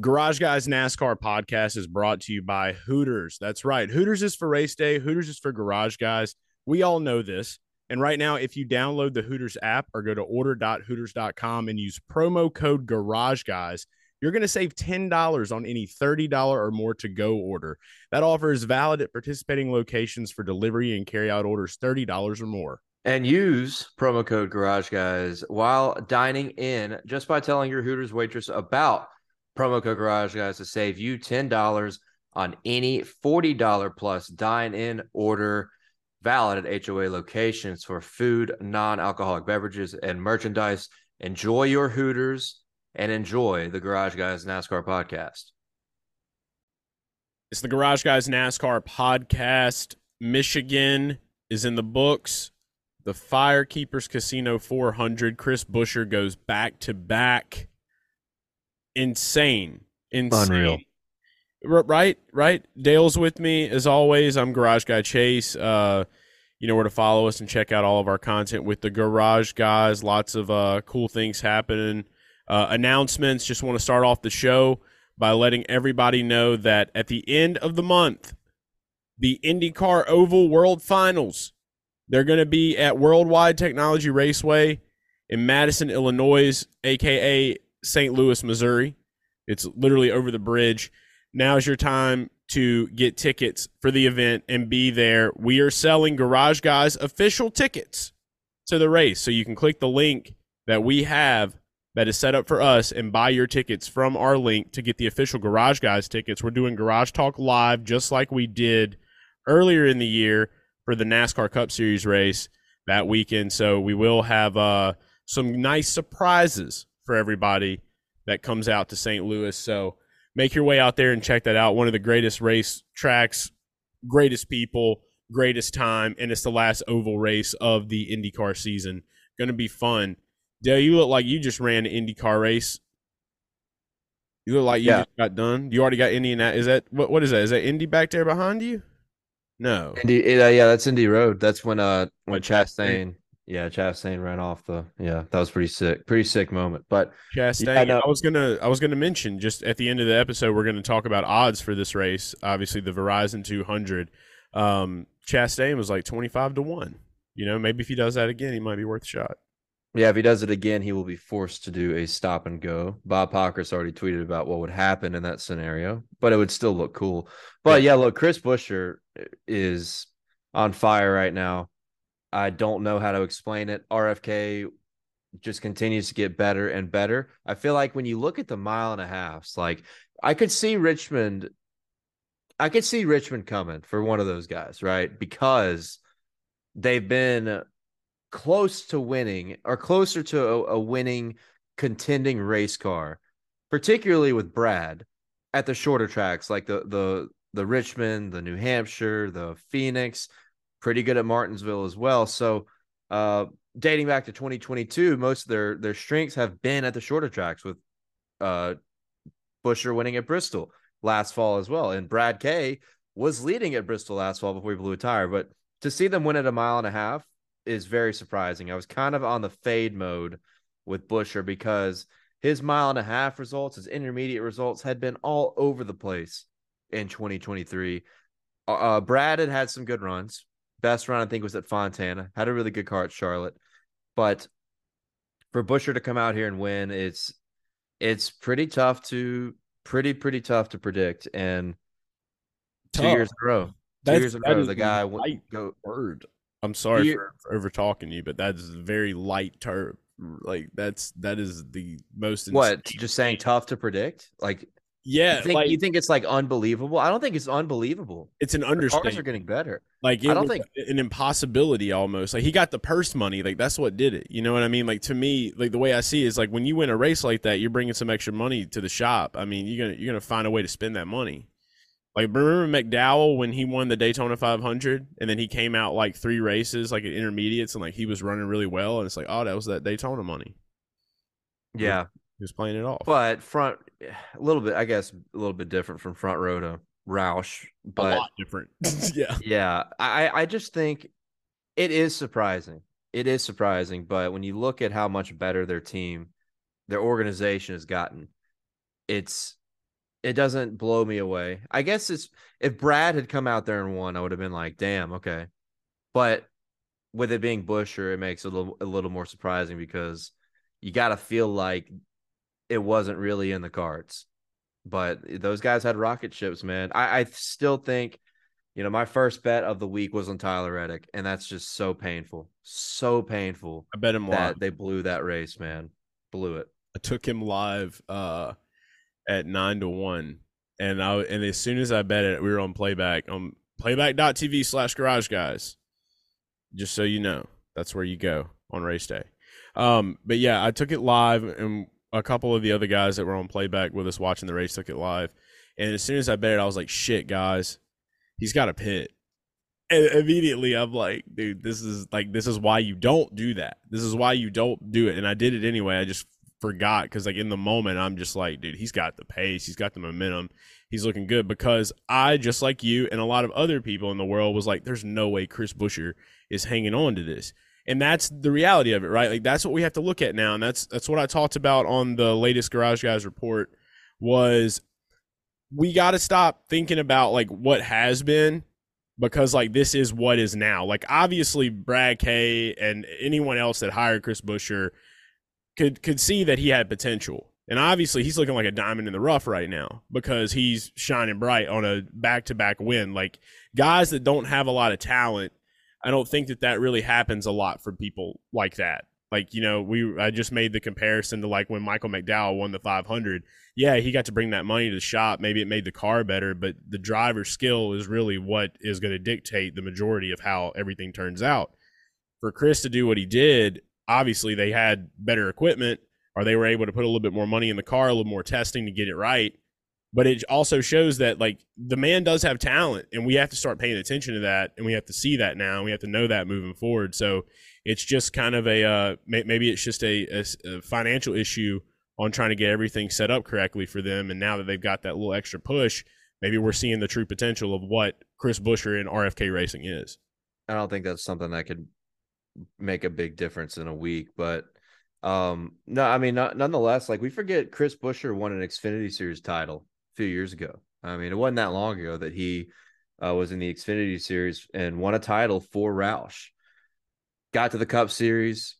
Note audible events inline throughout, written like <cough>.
Garage Guys NASCAR podcast is brought to you by Hooters. That's right. Hooters is for race day, Hooters is for Garage Guys. We all know this. And right now, if you download the Hooters app or go to order.hooters.com and use promo code Garage Guys, you're going to save $10 on any $30 or more to go order. That offer is valid at participating locations for delivery and carry out orders $30 or more. And use promo code Garage Guys while dining in just by telling your Hooters waitress about promo code Garage Guys to save you $10 on any $40 plus dine in order valid at HOA locations for food, non alcoholic beverages, and merchandise. Enjoy your Hooters and enjoy the Garage Guys NASCAR podcast. It's the Garage Guys NASCAR podcast. Michigan is in the books. The Firekeepers Casino 400. Chris Buescher goes back to back insane. Insane. Unreal. Right, right. Dale's with me as always. I'm Garage Guy Chase. Uh, you know where to follow us and check out all of our content with the Garage Guys. Lots of uh, cool things happening. Uh, announcements. Just want to start off the show by letting everybody know that at the end of the month, the IndyCar Oval World Finals, they're going to be at Worldwide Technology Raceway in Madison, Illinois, aka St. Louis, Missouri. It's literally over the bridge. Now's your time to get tickets for the event and be there. We are selling Garage Guys official tickets to the race. So you can click the link that we have that is set up for us and buy your tickets from our link to get the official Garage Guys tickets. We're doing Garage Talk Live just like we did earlier in the year for the NASCAR Cup Series race that weekend. So we will have uh, some nice surprises for everybody that comes out to St. Louis. So make your way out there and check that out. One of the greatest race tracks, greatest people, greatest time, and it's the last oval race of the IndyCar season. Going to be fun. Dale, you look like you just ran an IndyCar race. You look like you Yeah. just got done. You already got Indiana. Is that what? What is that? Is that Indy back there behind you? No. Indy, uh, yeah, that's Indy Road. That's when uh when Chastain, yeah, Chastain ran off the yeah, that was pretty sick, pretty sick moment. But Chastain. Yeah, I. I was gonna I was gonna mention just at the end of the episode we're gonna talk about odds for this race. Obviously the Verizon 200. Um, Chastain was like 25 to one. You know, maybe if he does that again, he might be worth a shot. yeah, if he does it again, he will be forced to do a stop and go. Bob Pockrass already tweeted about what would happen in that scenario, but it would still look cool. But yeah, look, Chris Buescher is on fire right now. I don't know how to explain it. RFK just continues to get better and better. I feel like when you look at the mile and a halfs, like I could see Richmond, I could see Richmond coming for one of those guys, right? Because they've been close to winning or closer to a, a winning contending race car, particularly with Brad at the shorter tracks like the the the Richmond, the New Hampshire, the Phoenix, pretty good at Martinsville as well. So uh dating back to 2022, most of their their strengths have been at the shorter tracks with uh Buescher winning at Bristol last fall as well. And Brad K was leading at Bristol last fall before he blew a tire. But to see them win at a mile and a half is very surprising. I was kind of on the fade mode with Buescher because his mile and a half results, his intermediate results had been all over the place in 2023. Uh, Uh, Brad had had some good runs. Best run, I think, was at Fontana. Had a really good car at Charlotte. But for Buescher to come out here and win, it's it's pretty tough to pretty pretty tough to predict. And two years in a row, two years in a row, the guy went, light go word. I'm sorry You- for, for over talking you, but that is very light term. Like that's that is the most what just saying tough to predict. Like Yeah, you think like you think it's like unbelievable? I don't think it's unbelievable. it's an The cars understatement. are getting better. Like I don't think- an impossibility almost. Like he got the purse money. Like that's what did it. You know what I mean? Like to me, like the way I see it is like when you win a race like that, you're bringing some extra money to the shop. I mean, you're gonna you're gonna find a way to spend that money. Like remember McDowell when he won the Daytona 500 and then he came out like three races like at intermediates and like he was running really well and it's like oh that was that Daytona money. Yeah, He was playing it off. but front Eh, a little bit, I guess, a little bit different from front row to Roush. a But lot different. <laughs> yeah. yeah, I I just think it is surprising. It is surprising, but when you look at how much better their team, their organization has gotten, it's it doesn't blow me away. I guess it's if Brad had come out there and won, I would have been like, damn, okay. But with it being Buescher, it makes it a little a little more surprising because you got to feel like it wasn't really in the cards. But those guys had rocket ships, man. I, I still think, you know, my first bet of the week was on Tyler Reddick, and that's just so painful, so painful. I bet him that live. they blew that race, man. Blew it. I took him live uh, at nine to one, and I and as soon as I bet it, we were on playback on playback.tv slash garage guys. Just so you know, that's where you go on race day. Um, but yeah, I took it live, and a couple of the other guys that were on playback with us watching the race took it live. And as soon as I bet it, I was like, "Shit, guys, he's got a pit." And immediately, I'm like, "Dude, this is like this is why you don't do that. This is why you don't do it." And I did it anyway. I just forgot because like in the moment, I'm just like, "Dude, he's got the pace. He's got the momentum. He's looking good." Because I, just like you and a lot of other people in the world, was like, "There's no way Chris Buescher is hanging on to this." And that's the reality of it, right? Like that's what we have to look at now, and that's that's what I talked about on the latest Garage Guys report. Was we got to stop thinking about like what has been because like this is what is now. Like obviously Brad K and anyone else that hired Chris Buescher could could see that he had potential. And obviously he's looking like a diamond in the rough right now because he's shining bright on a back-to-back win. Like guys that don't have a lot of talent I don't think that that really happens a lot for people like that. Like you know, we I just made the comparison to like when Michael McDowell won the 500. Yeah, he got to bring that money to the shop. Maybe it made the car better, but the driver's skill is really what is going to dictate the majority of how everything turns out. For Chris to do what he did, obviously they had better equipment, or they were able to put a little bit more money in the car, a little more testing to get it right but it also shows that like the man does have talent and we have to start paying attention to that and we have to see that now and we have to know that moving forward. So it's just kind of a uh, maybe it's just a, a, financial issue on trying to get everything set up correctly for them and now that they've got that little extra push maybe we're seeing the true potential of what chris buescher and rfk racing is. I don't think that's something that could make a big difference in a week but um no i mean not, nonetheless like we forget chris buescher won an xfinity series title few years ago. I mean, it wasn't that long ago that he uh, was in the Xfinity Series and won a title for Roush. Got to the Cup Series,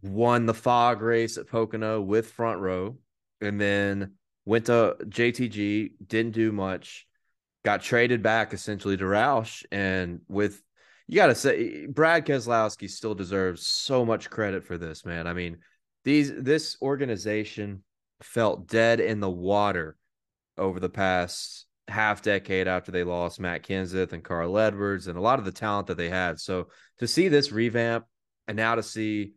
won the fog race at Pocono with front row, and then went to JTG, didn't do much, got traded back essentially to Roush. And with, you got to say, Brad Keselowski still deserves so much credit for this, man. I mean, these, this organization felt dead in the water over the past half decade after they lost Matt Kenseth and Carl Edwards and a lot of the talent that they had. So to see this revamp and now to see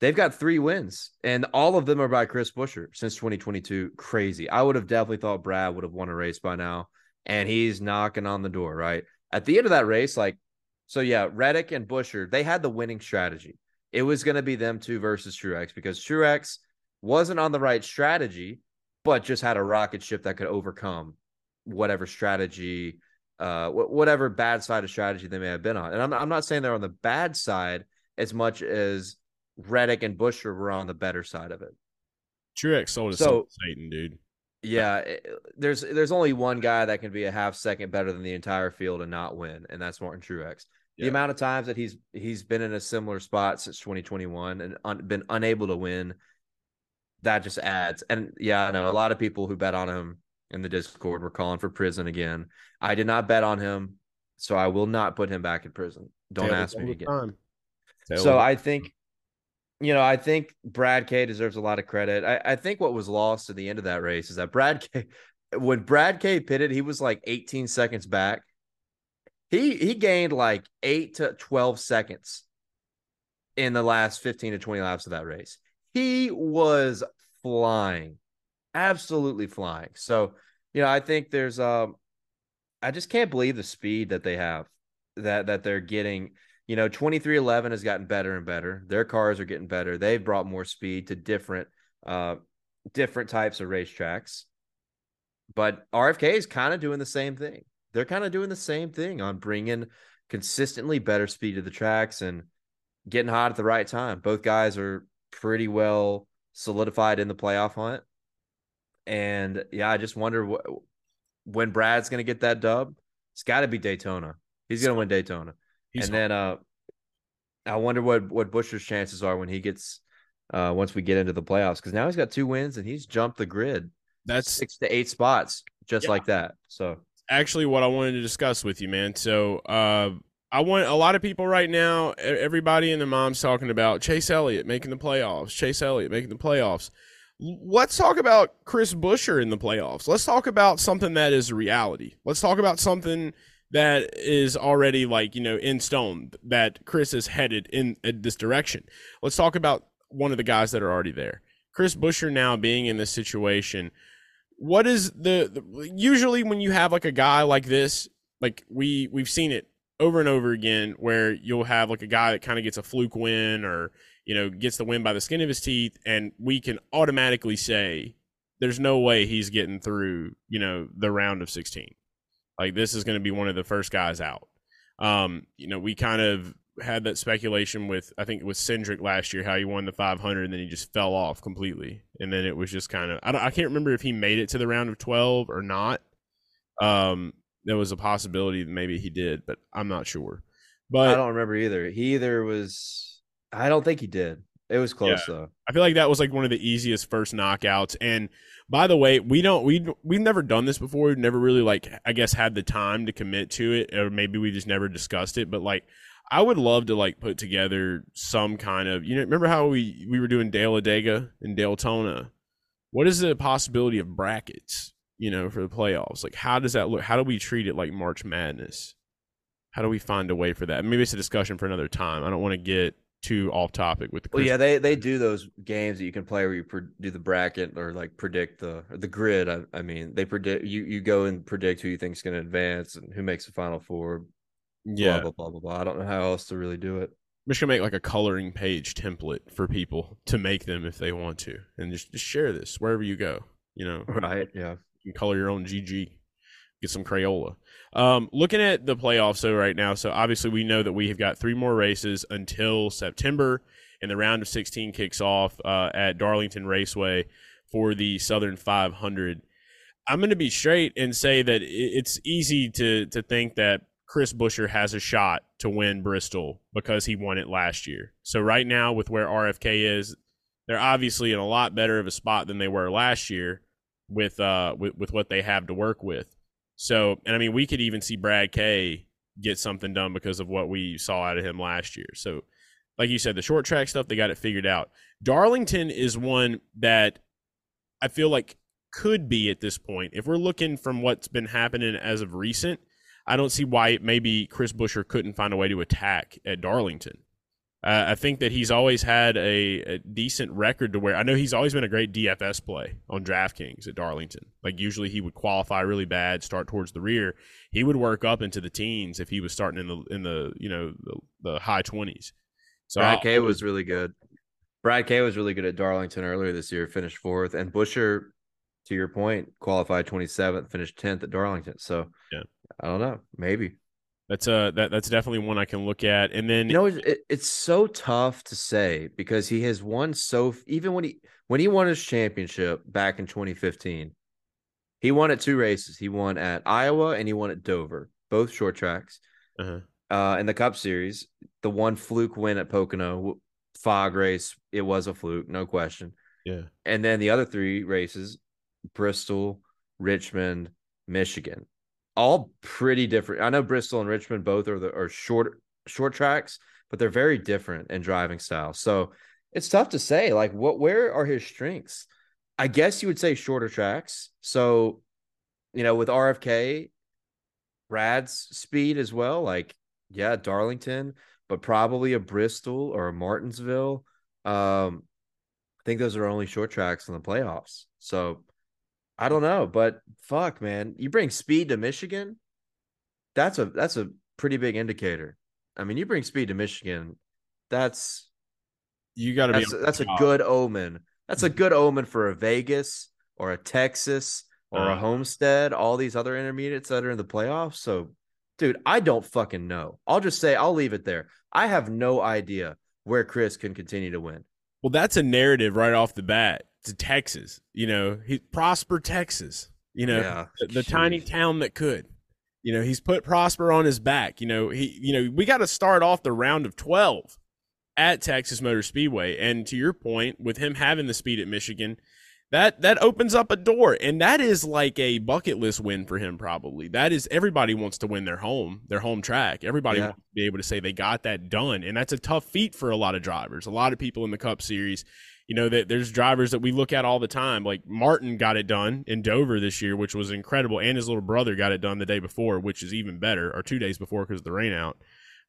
they've got three wins and all of them are by Chris Buescher since 2022. Crazy. I would have definitely thought Brad would have won a race by now and he's knocking on the door, right? At the end of that race, like, so yeah, Reddick and Buescher, they had the winning strategy. It was going to be them two versus Truex because Truex wasn't on the right strategy but just had a rocket ship that could overcome whatever strategy, uh, whatever bad side of strategy they may have been on. And I'm, I'm not saying they're on the bad side as much as Reddick and Buescher were on the better side of it. Truex sold so, Satan, dude. Yeah, there's there's only one guy that can be a half second better than the entire field and not win, and that's Martin Truex. Yeah. The amount of times that he's he's been in a similar spot since 2021 and un, been unable to win that just adds. And yeah, I know a lot of people who bet on him in the Discord were calling for prison again. I did not bet on him, so I will not put him back in prison. Don't Taylor ask me again. So I think, you know, I think Brad K deserves a lot of credit. I, I think what was lost at the end of that race is that Brad K, when Brad K pitted, he was like 18 seconds back. He he gained like eight to 12 seconds in the last 15 to 20 laps of that race he was flying, absolutely flying. So, you know, I think there's um I just can't believe the speed that they have that that they're getting. You know, 23XI has gotten better and better. Their cars are getting better. They've brought more speed to different uh different types of racetracks. But RFK is kind of doing the same thing. They're kind of doing the same thing on bringing consistently better speed to the tracks and getting hot at the right time. Both guys are pretty well solidified in the playoff hunt. and yeah, I just wonder what when Brad's gonna get that dub. It's got to be Daytona. He's gonna win Daytona, He's and then uh, I wonder what what Buescher's chances are when he gets uh once we get into the playoffs because now he's got two wins and he's jumped the grid that's six to eight spots just Yeah. like that. So actually what I wanted to discuss with you, man. So, uh, I want a lot of people right now. Everybody and their mom's talking about Chase Elliott making the playoffs. Chase Elliott making the playoffs. Let's talk about Chris Buescher in the playoffs. Let's talk about something that is reality. Let's talk about something that is already like you know in stone that Chris is headed in uh, this direction. Let's talk about one of the guys that are already there. Chris Buescher now being in this situation what is the, the usually when you have like a guy like this like we we've seen it over and over again where you'll have like a guy that kind of gets a fluke win or you know gets the win by the skin of his teeth and we can automatically say there's no way he's getting through you know the round of 16 like this is going to be one of the first guys out. Um you know we kind of had that speculation with I think with Cindric last year how he won the 500 and then he just fell off completely. And then it was just kind of I I can't remember if he made it to the round of 12 or not. Um there was a possibility that maybe he did but I'm not sure But I don't remember either. He either was I don't think he did. It was close though. I feel like that was like one of the easiest first knockouts. And by the way, we don't we we've never done this before. We've never really like I guess had the time to commit to it, or maybe we just never discussed it. But like, I would love to like put together some kind of you know remember how we we were doing Dale Adega and Daytona. What is the possibility of brackets? You know, for the playoffs, like how does that look? How do we treat it like March Madness? How do we find a way for that? Maybe it's a discussion for another time. I don't want to get too off topic with the. Well, yeah, they they do those games that you can play where you pre- do the bracket or like predict the the grid. I, I mean, they predict you you go and predict who you think's going to advance and who makes the final four. yeah. Blah blah blah blah blah. I don't know how else to really do it. I'm just gonna make like a coloring page template for people to make them if they want to, and just, just share this wherever you go. You know, Right? Yeah. Can color your own GG, get some Crayola. Um, looking at the playoffs though right now, so obviously we know that we have got three more races until September, and the round of 16 kicks off uh, at Darlington Raceway for the Southern 500. I'm going to be straight and say that it's easy to to think that Chris Buescher has a shot to win Bristol because he won it last year. So right now with where RFK is, they're obviously in a lot better of a spot than they were last year with uh with, with what they have to work with. So and I mean we could even see Brad K get something done because of what we saw out of him last year. So like you said, the short track stuff they got it figured out. Darlington is one that I feel like could be at this point. If we're looking from what's been happening as of recent, I don't see why maybe Chris Buescher couldn't find a way to attack at Darlington. Uh, I think that he's always had a, a decent record to where I know he's always been a great DFS play on DraftKings at Darlington. Like usually he would qualify really bad, start towards the rear. He would work up into the teens if he was starting in the in the you know the, the high twenties. So Brad K was really good. Brad K was really good at Darlington earlier this year, finished fourth, and Buescher, to your point, qualified twenty seventh, finished tenth at Darlington. So Yeah. I don't know, maybe. That's uh that that's definitely one I can look at. And then You know, it, it's so tough to say because he has won so even when he when he won his championship back in 2015, he won at two races. He won at Iowa and he won at Dover, both short tracks. uh Uh, in the Cup Series, the one fluke win at Pocono, fog race, it was a fluke, no question. yeah And then the other three races, Bristol, Richmond, Michigan, all pretty different. I know Bristol and Richmond both are the are short short tracks, but they're very different in driving style. So it's tough to say. Like, what where are his strengths? I guess you would say shorter tracks. So, you know, with RFK, Brad's speed as well. Like, yeah, Darlington, but probably a Bristol or a Martinsville. Um, I think those are only short tracks in the playoffs. So I don't know, but fuck, man, you bring speed to Michigan. That's a that's a pretty big indicator. I mean, you bring speed to Michigan. That's you got to be that's a good omen. That's a good omen for a Vegas or a Texas or a Uh. Homestead. All these other intermediates that are in the playoffs. So, dude, I don't fucking know. I'll just say I'll leave it there. I have no idea where Chris can continue to win. Well, that's a narrative right off the bat. To Texas. You know, he Prosper, Texas. You know, Yeah, the, the tiny town that could. You know, he's put Prosper on his back. You know, he you know, we got to start off the round of 12 at Texas Motor Speedway. And to your point, with him having the speed at Michigan, that that opens up a door and that is like a bucket list win for him probably. That is everybody wants to win their home, their home track. Everybody Yeah. wants to be able to say they got that done and that's a tough feat for a lot of drivers. A lot of people in the Cup series you know that there's drivers that we look at all the time. Like martin got it done in dover this year which was incredible and his little brother got it done the day before which is even better or two days before because of the rain out.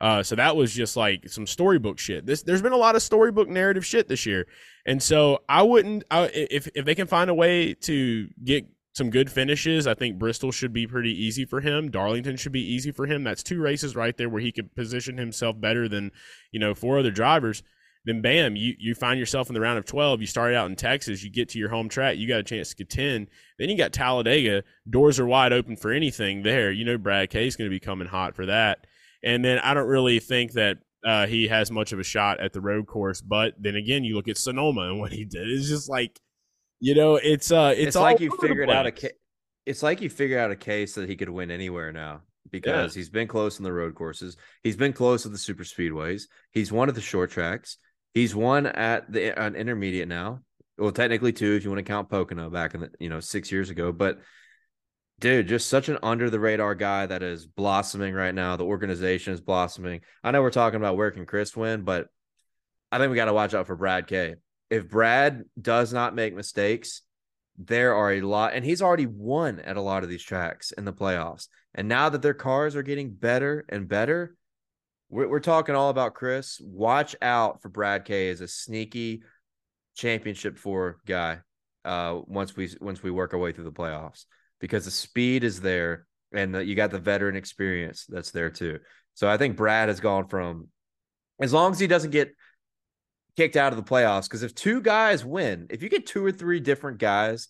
Uh, so that was just like some storybook shit. This there's been a lot of storybook narrative shit this year. And so i wouldn't I, if, if they can find a way to get some good finishes i think bristol should be pretty easy for him. Darlington should be easy for him. That's two races right there where he could position himself better than you know four other drivers then bam, you, you find yourself in the round of 12. You started out in Texas, you get to your home track, you got a chance to contend. Then you got Talladega. Doors are wide open for anything there. You know Brad K is going to be coming hot for that. And then I don't really think that uh, he has much of a shot at the road course. But then again, you look at Sonoma and what he did. It's just like, you know, it's uh, it's, It's, all like you figured out a ca- it's like you figured out a case that he could win anywhere now because he's been close in the road courses. He's been close at the super speedways. He's won at the short tracks. He's won at the an intermediate now. Well, technically two if you want to count Pocono back in the you know six years ago. But dude, just such an under the radar guy that is blossoming right now. The organization is blossoming. I know we're talking about where can Chris win, but I think we got to watch out for Brad K. If Brad does not make mistakes, there are a lot, and he's already won at a lot of these tracks in the playoffs. And now that their cars are getting better and better, we're, we're talking all about Chris. Watch out for Brad K as a sneaky championship four guy. Uh, once we once we work our way through the playoffs, because the speed is there, and the, you got the veteran experience that's there too. So I think Brad has gone from, as long as he doesn't get kicked out of the playoffs, because if two guys win, if you get two or three different guys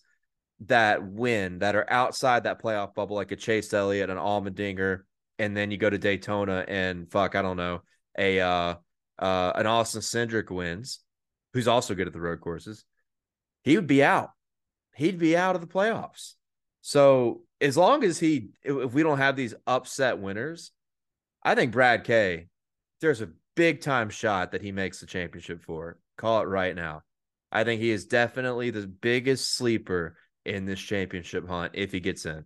that win that are outside that playoff bubble, like a Chase Elliott, an Allmendinger, and then you go to Daytona and fuck, I don't know, a uh, uh, an Austin Cindric wins, who's also good at the road courses, he would be out. He'd be out of the playoffs. So as long as he, if we don't have these upset winners, I think Brad K, there's a big time shot that he makes the championship for. Call it right now. I think he is definitely the biggest sleeper in this championship hunt if he gets in.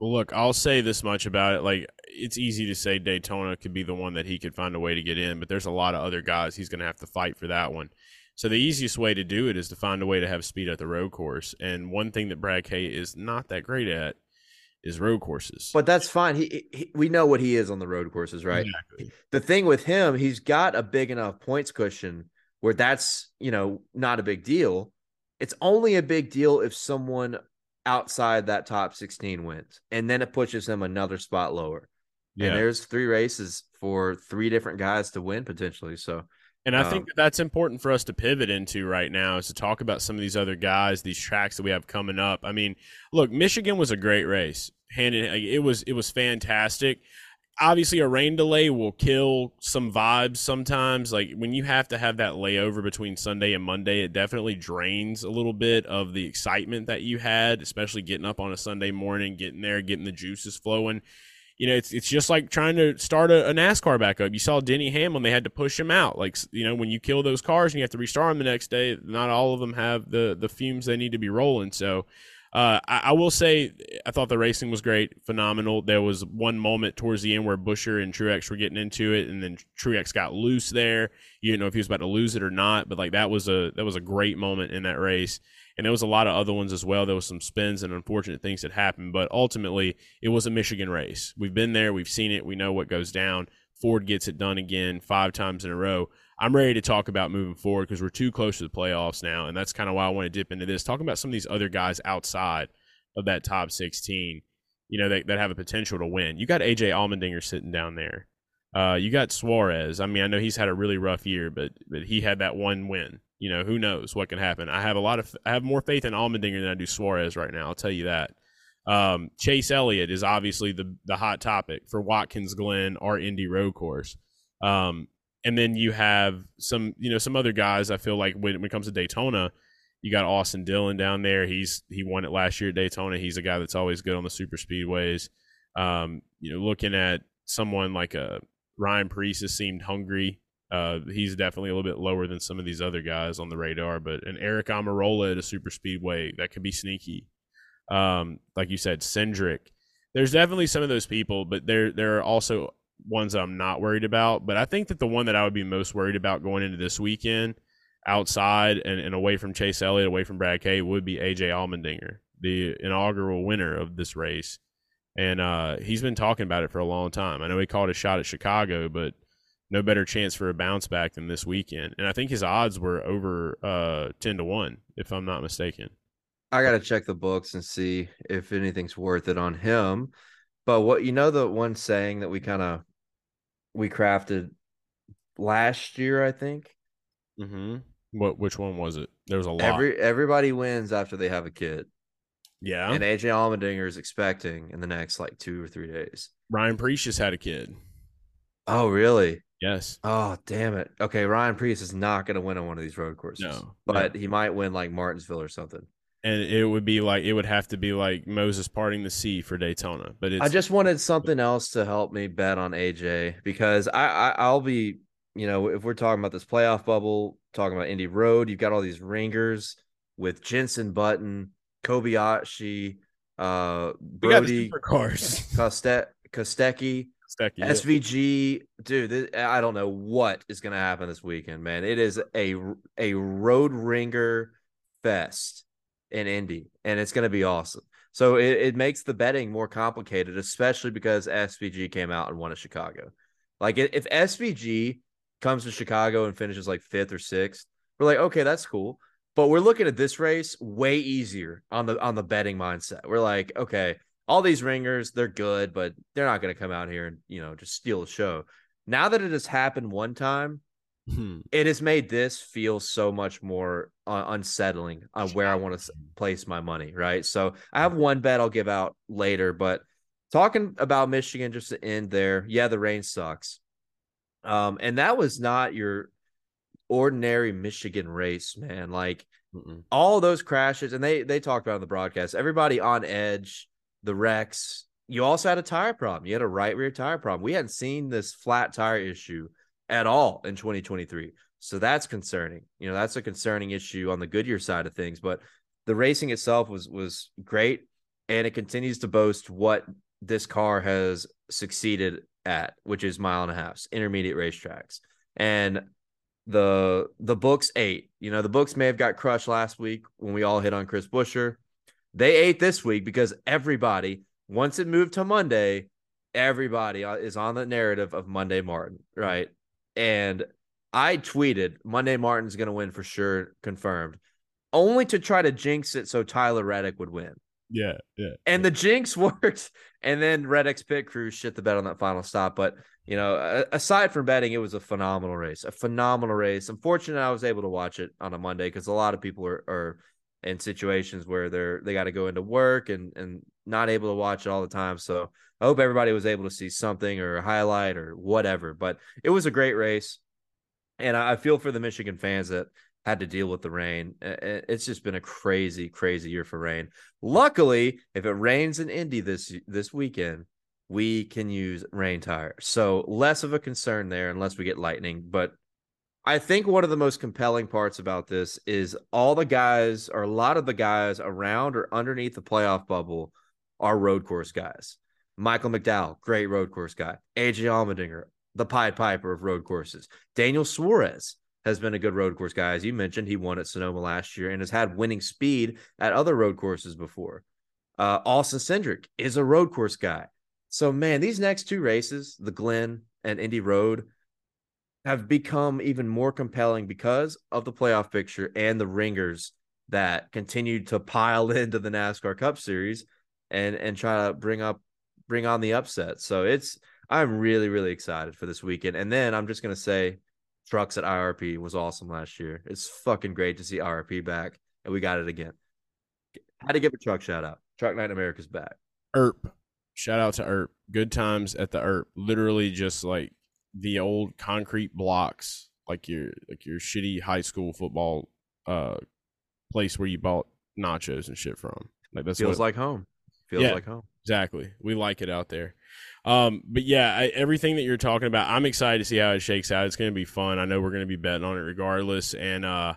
Well, look, I'll say this much about it. Like, it's easy to say Daytona could be the one that he could find a way to get in, but there's a lot of other guys he's going to have to fight for that one. So the easiest way to do it is to find a way to have speed at the road course. And one thing that Brad K is not that great at is road courses. But that's fine. He, he we know what he is on the road courses, right? Exactly. The thing with him, he's got a big enough points cushion where that's, you know, not a big deal. It's only a big deal if someone outside that top 16 wins. And then it pushes him another spot lower. Yeah. And there's three races for three different guys to win potentially. So And I Um, think that that's important for us to pivot into right now is to talk about some of these other guys, these tracks that we have coming up. I mean, look, Michigan was a great race. Hand in, it was it was fantastic. Obviously, a rain delay will kill some vibes sometimes. Like when you have to have that layover between Sunday and Monday, it definitely drains a little bit of the excitement that you had, especially getting up on a Sunday morning, getting there, getting the juices flowing you know, it's it's just like trying to start a, a NASCAR back up. You saw Denny Hamlin; they had to push him out. Like you know, when you kill those cars and you have to restart them the next day, not all of them have the the fumes they need to be rolling. So, uh, I, I will say, I thought the racing was great, phenomenal. There was one moment towards the end where Buescher and Truex were getting into it, and then Truex got loose there. You didn't know if he was about to lose it or not, but like that was a that was a great moment in that race and there was a lot of other ones as well. There was some spins and unfortunate things that happened, but ultimately it was a Michigan race. We've been there, we've seen it, we know what goes down. Ford gets it done again five times in a row. I'm ready to talk about moving forward because we're too close to the playoffs now, and that's kind of why I want to dip into this. Talking about some of these other guys outside of that top 16, you know, that, that have a potential to win. You got AJ Allmendinger sitting down there. Uh, you got Suarez. I mean, I know he's had a really rough year, but but he had that one win. You know, who knows what can happen. I have a lot of I have more faith in Allmendinger than I do Suarez right now. I'll tell you that. Um, Chase Elliott is obviously the the hot topic for Watkins Glen, our Indy road course. Um, and then you have some, you know, some other guys. I feel like when, when it comes to Daytona, you got Austin Dillon down there. He's he won it last year at Daytona. He's a guy that's always good on the super speedways. Um, you know, looking at someone like a Ryan Preece has seemed hungry. Uh, he's definitely a little bit lower than some of these other guys on the radar, but an Aric Almirola at a super speedway that could be sneaky. Um, like you said, Cindric. There's definitely some of those people, but there there are also ones I'm not worried about. But I think that the one that I would be most worried about going into this weekend, outside and, and away from Chase Elliott, away from Brad K, would be AJ Allmendinger, the inaugural winner of this race. And uh, he's been talking about it for a long time. I know he called a shot at Chicago, but no better chance for a bounce back than this weekend. And I think his odds were over uh, 10 to 1, if I'm not mistaken. I got to check the books and see if anything's worth it on him. But what you know, the one saying that we kind of we crafted last year, I think. Mm-hmm. What? Which one was it? There was a lot. Every everybody wins after they have a kid. Yeah. And AJ Allmendinger is expecting in the next like two or three days. Ryan Preece just had a kid. Oh, really? Yes. Oh, damn it. Okay, Ryan Preece is not going to win on one of these road courses. No, but no. he might win like Martinsville or something. And it would be like it would have to be like Moses parting the sea for Daytona. But it's, I just wanted something else to help me bet on AJ because I, I I'll be you know if we're talking about this playoff bubble, talking about Indy Road, you've got all these ringers with Jenson Button, Kobayashi, uh, Brodie, cars, Koste- Kostecki, Kostecki, yeah. SVG, dude. This, I don't know what is going to happen this weekend, man. It is a a road ringer fest in Indy, and it's going to be awesome. So it, it makes the betting more complicated, especially because SVG came out and won at Chicago. Like if SVG comes to Chicago and finishes like fifth or sixth, we're like, okay, that's cool. But we're looking at this race way easier on the on the betting mindset. We're like, okay, all these ringers, they're good, but they're not going to come out here and you know just steal the show. Now that it has happened one time, Hmm. it has made this feel so much more uh, unsettling on where I want to place my money. Right. So I have one bet I'll give out later, but talking about Michigan just to end there. Yeah, the rain sucks. Um, and that was not your ordinary Michigan race, man. Like Mm-mm. all those crashes, and they they talked about in the broadcast. Everybody on edge, the wrecks. You also had a tire problem. You had a right rear tire problem. We hadn't seen this flat tire issue at all in 2023. So that's concerning. You know, that's a concerning issue on the Goodyear side of things. But the racing itself was was great, and it continues to boast what this car has succeeded at, which is mile and a half, intermediate racetracks. And the the books ate. You know, the books may have got crushed last week when we all hit on Chris Buescher. They ate this week because everybody, once it moved to Monday, everybody uh, is on the narrative of Monday Martin, right? And I tweeted Monday Martin's going to win for sure, confirmed, only to try to jinx it so Tyler Reddick would win. Yeah, yeah. And the jinx <laughs> worked. And then Reddick's pit crew shit the bet on that final stop. But, you know, aside from betting, it was a phenomenal race, a phenomenal race. Unfortunately, I was able to watch it on a Monday because a lot of people are, are in situations where they're they got to go into work and and not able to watch it all the time. So I hope everybody was able to see something or a highlight or whatever. But it was a great race, and I feel for the Michigan fans that had to deal with the rain. It's just been a crazy, crazy year for rain. Luckily, if it rains in Indy this this weekend, we can use rain tires. So less of a concern there unless we get lightning. But I think one of the most compelling parts about this is all the guys or a lot of the guys around or underneath the playoff bubble are road course guys. Michael McDowell, great road course guy. AJ Allmendinger, the Pied Piper of road courses. Daniel Suarez has been a good road course guy. As you mentioned, he won at Sonoma last year and has had winning speed at other road courses before. Uh, Austin Cindric is a road course guy. So, man, these next two races, the Glen and Indy Road, have become even more compelling because of the playoff picture and the ringers that continue to pile <laughs> into the NASCAR Cup Series and and try to bring up bring on the upset. So it's I'm really really excited for this weekend. And then I'm just gonna say, trucks at IRP was awesome last year. It's fucking great to see IRP back, and we got it again. Had to give a truck shout out. Truck Night America's back. ERP. Shout out to ERP. Good times at the ERP. Literally just like the old concrete blocks, like your like your shitty high school football uh place where you bought nachos and shit from. Like that's Feels what, like home. Feels Yeah. like home. Exactly. We like it out there. Um, but yeah, I, everything that you're talking about, I'm excited to see how it shakes out. It's going to be fun. I know we're going to be betting on it regardless, and uh,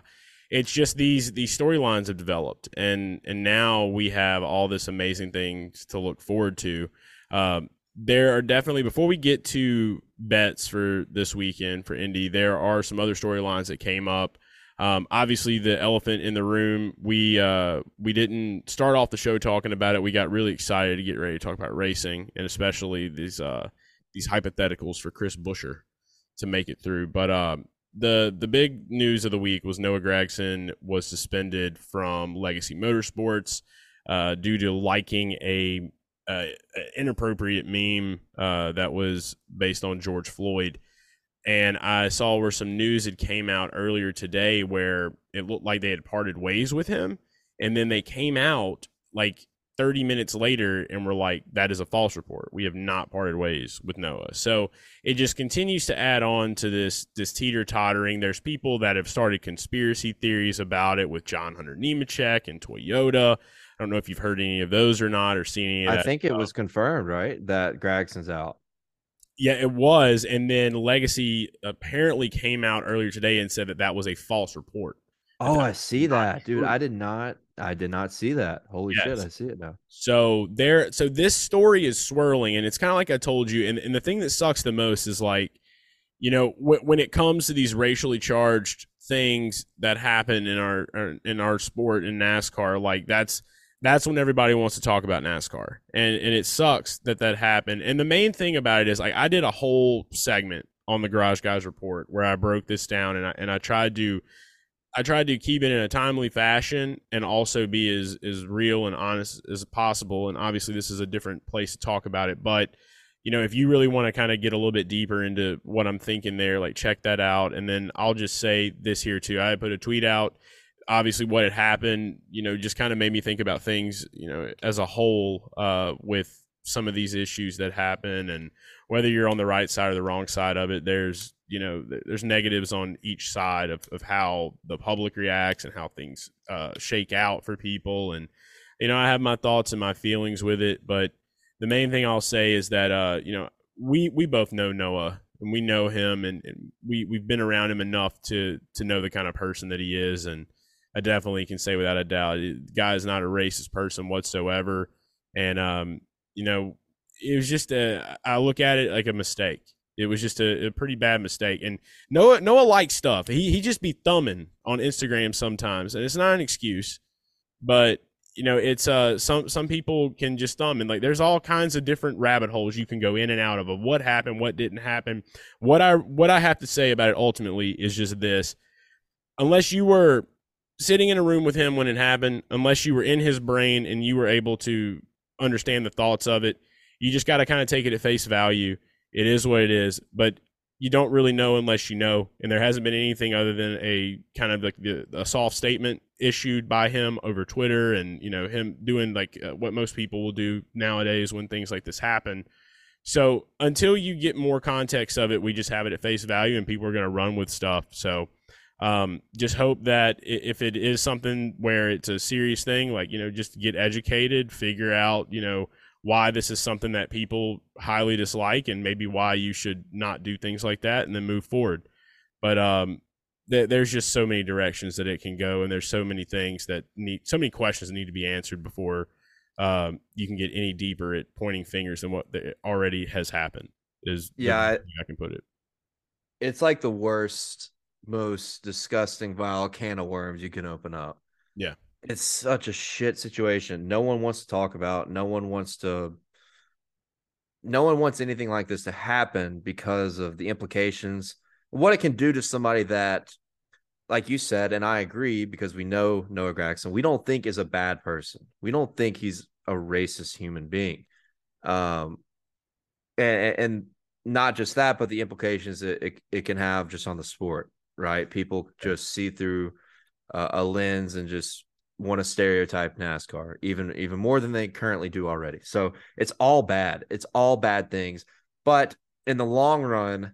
it's just these these storylines have developed, and and now we have all this amazing things to look forward to. Um, there are definitely before we get to bets for this weekend for Indy, there are some other storylines that came up. Um, obviously, the elephant in the room. We uh, we didn't start off the show talking about it. We got really excited to get ready to talk about racing, and especially these uh, these hypotheticals for Chris Buescher to make it through. But um, the the big news of the week was Noah Gragson was suspended from Legacy Motorsports uh, due to liking a, inappropriate meme uh, that was based on George Floyd and I saw where some news had came out earlier today where it looked like they had parted ways with him, and then they came out like 30 minutes later and were like, "That is a false report. We have not parted ways with Noah." So it just continues to add on to this this teeter tottering. There's people that have started conspiracy theories about it with John Hunter Nemechek and Toyota. I don't know if you've heard any of those or not, or seen any. Of I think it was confirmed, right? That Gragson's out. Yeah, it was, and then Legacy apparently came out earlier today and said that that was a false report. Oh, I see that, dude. I did not. I did not see that. Holy shit, I see it now. So there, so this story is swirling, and it's kind of like I told you. And, and the thing that sucks the most is like, you know, wh- when it comes to these racially charged things that happen in our our- in our sport in NASCAR, like that's that's when everybody wants to talk about NASCAR, and and it sucks that that happened. And the main thing about it is, like, I did a whole segment on the Garage Guys report where I broke this down, and I and I tried to. I tried to keep it in a timely fashion and also be as as real and honest as possible. And obviously, this is a different place to talk about it. But you know, if you really want to kind of get a little bit deeper into what I'm thinking there, like check that out. And then I'll just say this here too. I put a tweet out. Obviously, what had happened, you know, just kind of made me think about things, you know, as a whole uh, with some of these issues that happen and whether you're on the right side or the wrong side of it there's you know th- there's negatives on each side of, of how the public reacts and how things uh, shake out for people. And you know i have my thoughts and my feelings with it but the main thing i'll say is that uh, you know we we both know noah and we know him and, and we we've been around him enough to to know the kind of person that he is. And i definitely can say without a doubt the guy is not a racist person whatsoever. And um you know it was just a i look at it like a mistake. It was just a, a pretty bad mistake. And noah noah likes stuff. He, he just be thumbing on instagram sometimes and it's not an excuse. But you know it's uh some some people can just thumb and like there's all kinds of different rabbit holes you can go in and out of of what happened what didn't happen. What i what i have to say about it ultimately is just this. Unless you were sitting in a room with him when it happened unless you were in his brain and you were able to understand the thoughts of it you just got to kind of take it at face value. It is what it is but you don't really know unless you know and there hasn't been anything other than a kind of like the, a soft statement issued by him over twitter and you know him doing like uh, what most people will do nowadays when things like this happen. So until you get more context of it we just have it at face value and people are going to run with stuff so um, just hope that if it is something where it's a serious thing like you know just get educated figure out you know why this is something that people highly dislike and maybe why you should not do things like that and then move forward. But um, th- there's just so many directions that it can go, and there's so many things that need, so many questions that need to be answered before um, you can get any deeper at pointing fingers than what the, already has happened. Is the Yeah, I- I can put it. It's like the worst, most disgusting, vile can of worms you can open up. Yeah. It's such a shit situation. No one wants to talk about. No one wants to. No one wants anything like this to happen because of the implications, what it can do to somebody that, like you said, and I agree because we know Noah Gragson, we don't think is a bad person. We don't think he's a racist human being. Um, and, and not just that, but the implications it, it, it can have just on the sport, right? People just see through uh, a lens and just want to stereotype NASCAR even even more than they currently do already. So it's all bad. It's all bad things. But in the long run,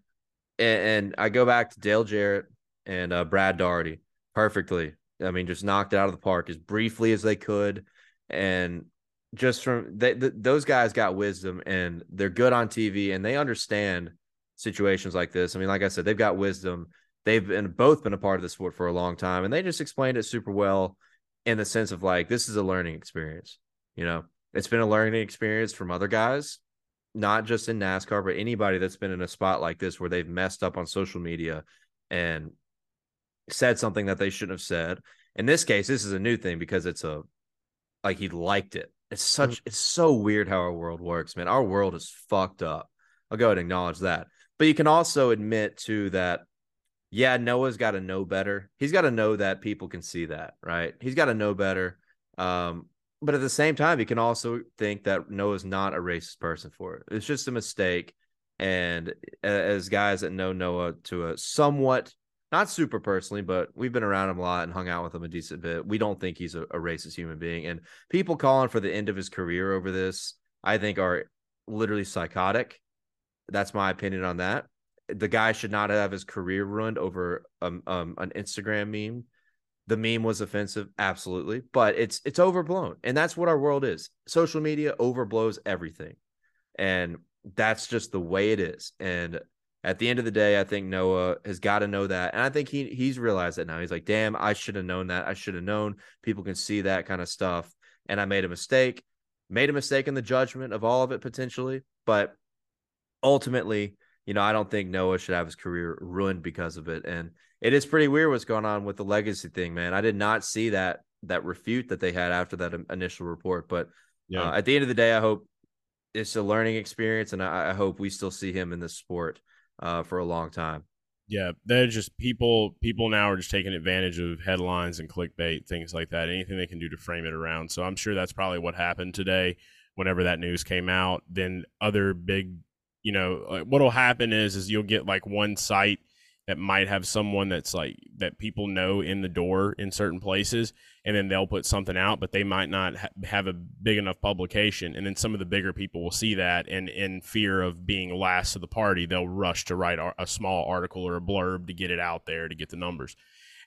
and, and I go back to Dale Jarrett and uh, Brad Daugherty perfectly I mean, just knocked it out of the park as briefly as they could, and just from they, the, those guys got wisdom and they're good on TV and they understand situations like this. I mean, like I said, they've got wisdom. They've been both been a part of the sport for a long time, and they just explained it super well in the sense of like this is a learning experience. You know, it's been a learning experience from other guys, not just in NASCAR, but anybody that's been in a spot like this where they've messed up on social media and said something that they shouldn't have said. In this case, this is a new thing because it's a like he liked it. It's such mm. it's so weird how our world works, man. Our world is fucked up. I'll go ahead and acknowledge that. But you can also admit too that yeah, Noah's got to know better. He's got to know that people can see that, right? He's got to know better. Um, but at the same time, he can also think that Noah's not a racist person for it. It's just a mistake. And as guys that know Noah to a somewhat not super personally, but we've been around him a lot and hung out with him a decent bit. We don't think he's a, a racist human being. And people calling for the end of his career over this, I think, are literally psychotic. That's my opinion on that. The guy should not have his career ruined over um, um, an Instagram meme. The meme was offensive, absolutely, but it's it's overblown, and that's what our world is. Social media overblows everything, and that's just the way it is. And at the end of the day, I think Noah has got to know that. And I think he he's realized that now. He's like, damn, I should have known that. I should have known people can see that kind of stuff. And I made a mistake, made a mistake in the judgment of all of it potentially. But ultimately, you know, I don't think Noah should have his career ruined because of it. And it is pretty weird what's going on with the legacy thing, man. I did not see that that refute that they had after that initial report. But yeah. Uh, at the end of the day, I hope it's a learning experience, and I, I hope we still see him in this sport uh, for a long time. Yeah, they're just people. People now are just taking advantage of headlines and clickbait, things like that. Anything they can do to frame it around. So I'm sure that's probably what happened today. Whenever that news came out, then other big, you know, what'll happen is is you'll get like one site that might have someone that's like that people know in the door in certain places and then they'll put something out but they might not ha- have a big enough publication and then some of the bigger people will see that and in fear of being last to the party they'll rush to write a small article or a blurb to get it out there to get the numbers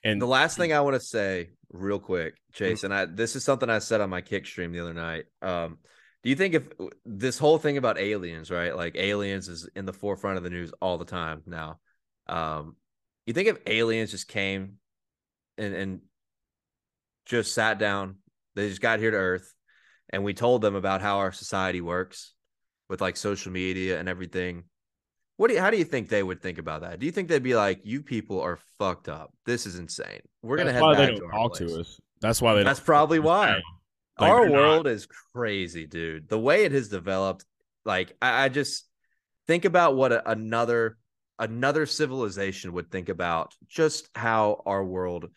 and the last thing i want to say real quick jason mm-hmm. i this is something i said on my kick stream the other night um, do you think if this whole thing about aliens right like aliens is in the forefront of the news all the time now um, you think if aliens just came and and just sat down, they just got here to Earth, and we told them about how our society works with like social media and everything. What do you, how do you think they would think about that? Do you think they'd be like, "You people are fucked up. This is insane. We're gonna head back to our place." To us. That's why they. That's probably why. Like, our world not. is crazy, dude. The way it has developed, like I, I just think about what a, another another civilization would think about just how our world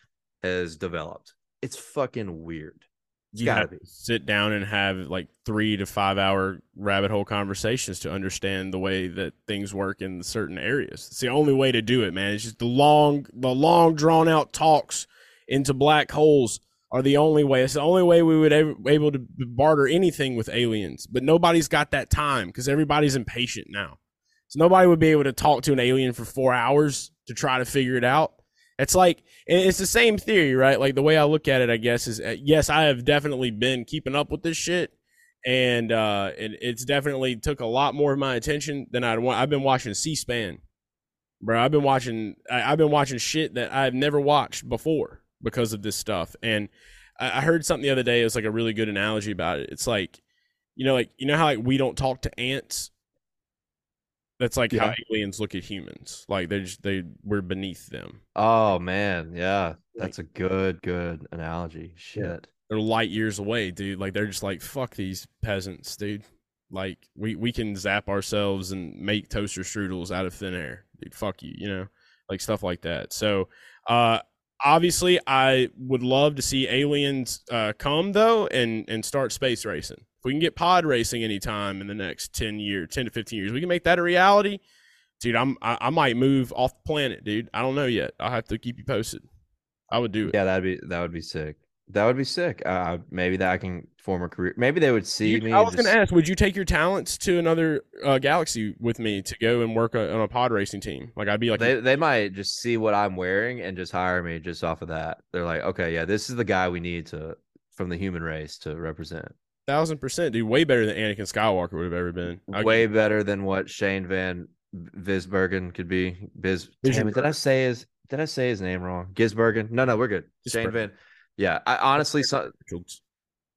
has developed. It's fucking weird. It's you gotta be. sit down and have like three to five hour rabbit hole conversations to understand the way that things work in certain areas. It's the only way to do it, man. It's just the long, the long drawn out talks into black holes are the only way. It's the only way we would ever, able to barter anything with aliens. But nobody's got that time because everybody's impatient now. So nobody would be able to talk to an alien for four hours to try to figure it out. It's like it's the same theory, right? Like the way I look at it, I guess is uh, yes, I have definitely been keeping up with this shit, and uh, it, it's definitely took a lot more of my attention than I'd want. I've been watching C-SPAN, bro. I've been watching. I, have been watching shit that I've never watched before because of this stuff. And I, I heard something the other day. It was like a really good analogy about it. It's like, you know, like you know how like we don't talk to ants that's like yeah. how aliens look at humans. Like they just they we're beneath them. Oh man, yeah. That's like, a good, good analogy. Shit. They're light years away, dude. Like they're just like, fuck these peasants, dude. Like we, we can zap ourselves and make toaster strudels out of thin air. Dude, fuck you, you know? Like stuff like that. So uh obviously I would love to see aliens uh come though and and start space racing. If we can get pod racing anytime in the next 10 years, 10 to 15 years, we can make that a reality. Dude, I'm I, I might move off planet, dude. I don't know yet. I'll have to keep you posted. I would do it. Yeah, that'd be that would be sick. That would be sick. Uh, maybe that I can form a career. Maybe they would see You- me. I was going to ask, would you take your talents to another uh, galaxy with me to go and work a, on a pod racing team? Like I'd be like, they they might just see what I'm wearing and just hire me just off of that. They're like, okay, yeah, this is the guy we need to from the human race to represent. thousand percent, dude, way better than Anakin Skywalker would have ever been. Way better than what Shane Van Visbergen could be. Biz. Damn it, did I say his? Did I say his name wrong? Gisbergen? No, no, we're good. Shane Van. Yeah, I honestly, so,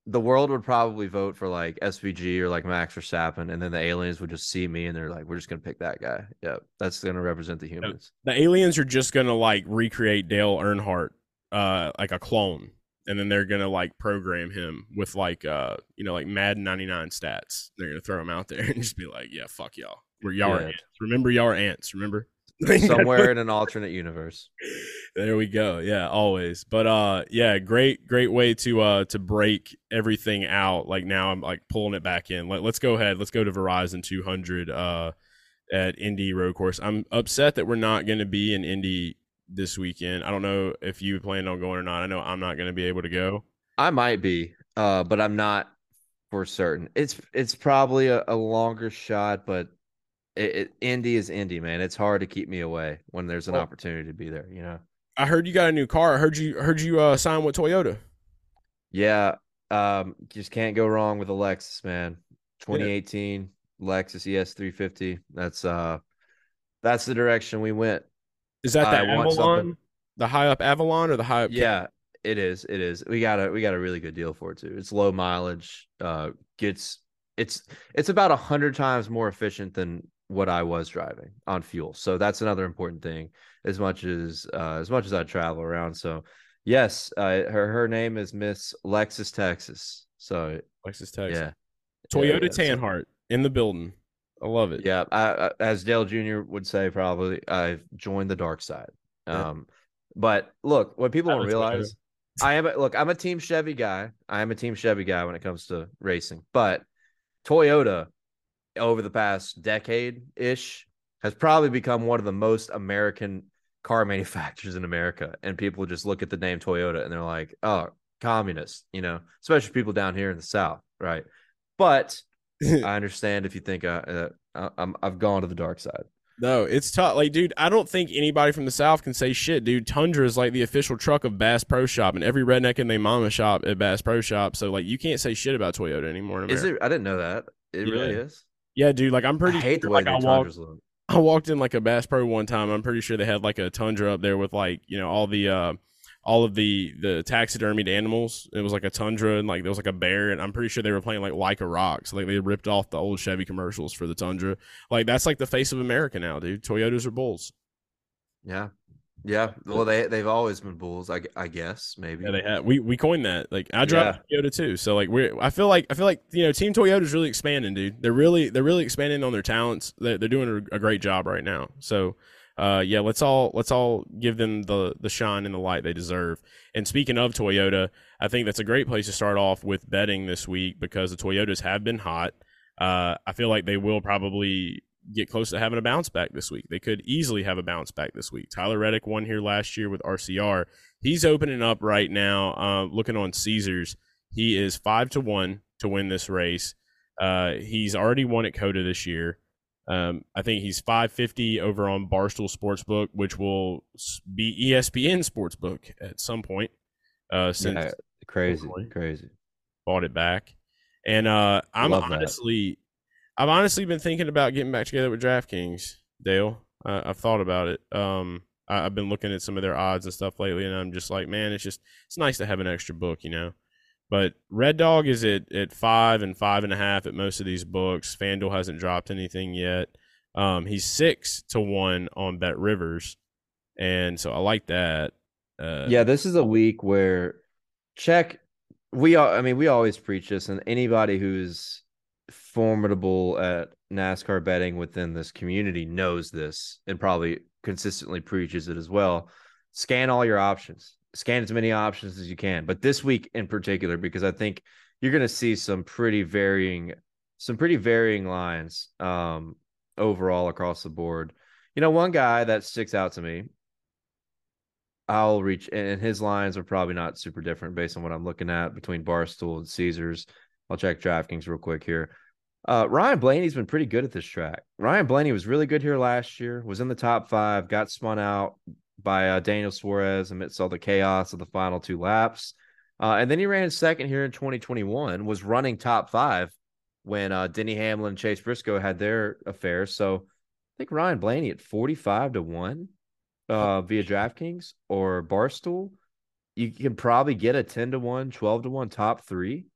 the world would probably vote for like SVG or like Max Verstappen, and then the aliens would just see me and they're like, "We're just gonna pick that guy." Yeah, that's gonna represent the humans. the aliens are just gonna like recreate Dale Earnhardt, uh, like a clone, and then they're gonna like program him with like uh, you know, like Madden ninety nine stats. They're gonna throw him out there <laughs> and just be like, yeah, fuck y'all. We're y'all Yeah. ants. Remember, y'all are ants. Remember. <laughs> Somewhere in an <laughs> alternate universe. There we go. Yeah, always. But uh, yeah, great, great way to uh to break everything out. Like now, I'm like pulling it back in. Let, let's go ahead. Let's go to Verizon 200 uh at Indy Road Course. I'm upset that we're not going to be in Indy this weekend. I don't know if you plan on going or not. I know I'm not going to be able to go. I might be, uh, but I'm not for certain. It's it's probably a, a longer shot, but it, it, Indy is Indy, man. It's hard to keep me away when there's an Well- opportunity to be there. You know. I heard you got a new car. I heard you heard you uh sign with Toyota. Yeah, um, just can't go wrong with a Lexus, man. 2018 Lexus E ES350. That's uh, that's the direction we went. Is that the I Avalon? The high up Avalon or the high up? Yeah, it is. It is. We got a we got a really good deal for it too. It's low mileage. Uh, gets it's it's about a hundred times more efficient than what I was driving on fuel. So that's another important thing. As much as uh, as much as I travel around. So yes, uh, her her name is Miss Lexus Texas. So Lexus Texas. yeah, Toyota yeah, Tanhardt in the building. I love it. Yeah, I, I, as Dale Jr. would say, probably I've joined the dark side. Yeah. Um, but look, what people don't realize, I am a, look, I'm a Team Chevy guy. I am a Team Chevy guy when it comes to racing. But Toyota, over the past decade ish, has probably become one of the most American car <laughs> manufacturers in America. And people just look at the name Toyota and they're like, oh, communist, you know, especially people down here in the South, right? But <laughs> I understand if you think uh, uh, I- I'm I've gone to the dark side. No, it's tough. Like, dude, I don't think anybody from the South can say shit, dude. Tundra is like the official truck of Bass Pro Shop, and every redneck in their mama shop at Bass Pro Shop. So, like, you can't say shit about Toyota anymore. Is it? I didn't know that. It really is. Yeah, dude. Like, I'm pretty. I hate the way like, I walked, look. I walked in like a Bass Pro one time. I'm pretty sure they had like a Tundra up there with like you know all the uh all of the the taxidermied animals. It was like a Tundra and like there was like a bear, and I'm pretty sure they were playing like Leica Rocks. Like they ripped off the old Chevy commercials for the Tundra. Like that's like the face of America now, dude. Toyotas are bulls. Yeah, yeah. Well, they they've always been bulls. I, I guess maybe. Yeah, they had. We we coined that. Like I drive a Toyota too, so like we're. I feel like I feel like you know Team Toyota's really expanding, dude. They're really they're really expanding on their talents. They're, they're doing a, a great job right now. So, uh, yeah, let's all let's all give them the the shine and the light they deserve. And speaking of Toyota, I think that's a great place to start off with betting this week because the Toyotas have been hot. Uh, I feel like they will probably get close to having a bounce back this week. They could easily have a bounce back this week. Tyler Reddick won here last year with RCR he's opening up right now. Uh, looking on Caesars, he is five to one to win this race. Uh, he's already won at COTA this year. Um, I think he's five fifty over on Barstool Sportsbook, which will be ESPN Sportsbook at some point. Uh, since Yeah, crazy, crazy. bought it back, and uh, I'm honestly, I've honestly been thinking about getting back together with DraftKings. Dale, I've thought about it. Um, I, I've been looking at some of their odds and stuff lately, and I'm just like, man, it's just it's nice to have an extra book, you know. But Red Dog is at at five and five and a half at most of these books. FanDuel hasn't dropped anything yet. Um, he's six to one on Bet Rivers, and so I like that. Uh, yeah, this is a week where check. We all, I mean, we always preach this, and anybody who's formidable at NASCAR betting within this community knows this and probably consistently preaches it as well. Scan all your options, scan as many options as you can. But this week in particular, because I think you're going to see some pretty varying, some pretty varying lines um, overall across the board. You know, one guy that sticks out to me I'll reach, and his lines are probably not super different based on what I'm looking at between Barstool and Caesars. I'll check DraftKings real quick here. Uh, Ryan Blaney's been pretty good at this track. Ryan Blaney was really good here last year, was in the top five, got spun out by uh, Daniel Suarez amidst all the chaos of the final two laps. Uh, and then he ran second here in 2021, was running top five when uh, Denny Hamlin and Chase Briscoe had their affair. So I think Ryan Blaney at 45 to 1 uh, via DraftKings or Barstool, you can probably get a 10 to 1, 12 to 1 top three.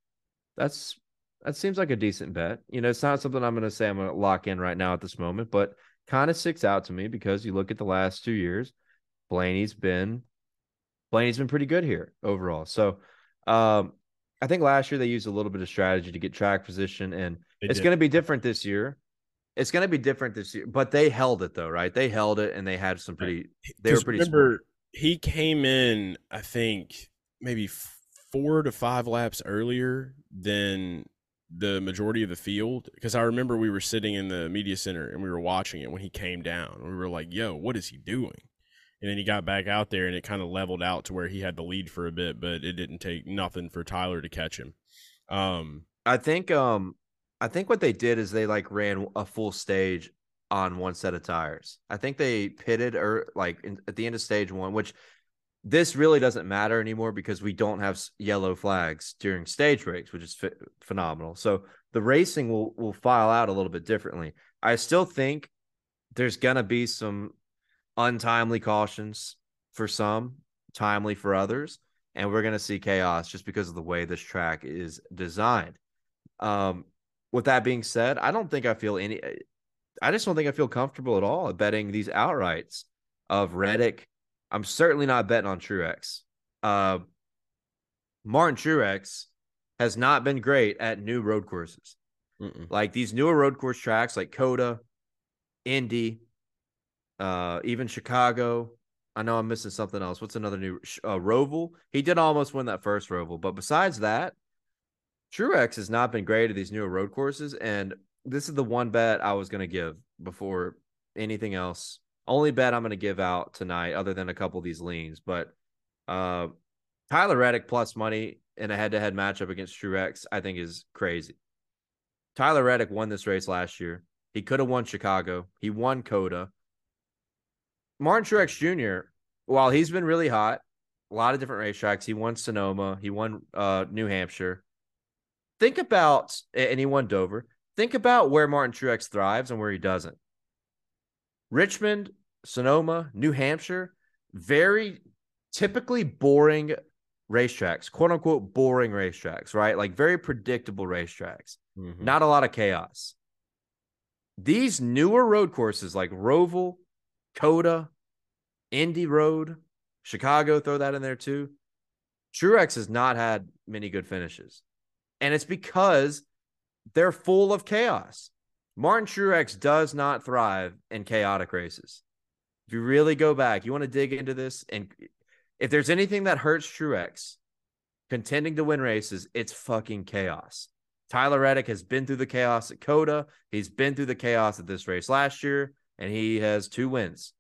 That's that seems like a decent bet. You know, it's not something I'm going to say I'm going to lock in right now at this moment, but kind of sticks out to me because you look at the last two years, Blaney's been Blaney's been pretty good here overall. So, um, I think last year they used a little bit of strategy to get track position, and they it's going to be different this year. It's going to be different this year, but they held it though, right? They held it, and they had some pretty. They were pretty. Remember, smart. he came in, I think, maybe four to five laps earlier than the majority of the field because I remember we were sitting in the media center and we were watching it when he came down. We were like, "Yo, what is he doing?" And then he got back out there and it kind of leveled out to where he had the lead for a bit, but it didn't take nothing for Tyler to catch him. Um, I think um I think what they did is they like ran a full stage on one set of tires. I think they pitted or like in, at the end of stage 1, which this really doesn't matter anymore because we don't have yellow flags during stage breaks, which is phenomenal. So the racing will will file out a little bit differently. I still think there's gonna be some untimely cautions for some, timely for others, and we're gonna see chaos just because of the way this track is designed. Um, with that being said, I don't think I feel any. I just don't think I feel comfortable at all betting these outrights of Reddick I'm certainly not betting on Truex. Uh, Martin Truex has not been great at new road courses. Mm-mm. Like these newer road course tracks, like COTA, Indy, uh, even Chicago. I know I'm missing something else. What's another new uh, Roval? He did almost win that first Roval, but besides that, Truex has not been great at these newer road courses. And this is the one bet I was going to give before anything else only bet I'm going to give out tonight, other than a couple of these leans. But uh, Tyler Reddick plus money in a head-to-head matchup against Truex, I think is crazy. Tyler Reddick won this race last year. He could have won Chicago. He won COTA. Martin Truex Jr., while he's been really hot, a lot of different racetracks. He won Sonoma. He won uh, New Hampshire. Think about, and he won Dover. Think about where Martin Truex thrives and where he doesn't. Richmond Sonoma, New Hampshire, very typically boring racetracks, quote unquote boring racetracks, right? Like very predictable racetracks, mm-hmm. not a lot of chaos. These newer road courses like Roval, COTA, Indy Road, Chicago, throw that in there too. Truex has not had many good finishes. And it's because they're full of chaos. Martin Truex does not thrive in chaotic races. If you really go back, you want to dig into this, and if there's anything that hurts Truex contending to win races, it's fucking chaos. Tyler Reddick has been through the chaos at COTA. He's been through the chaos at this race last year, and he has two wins.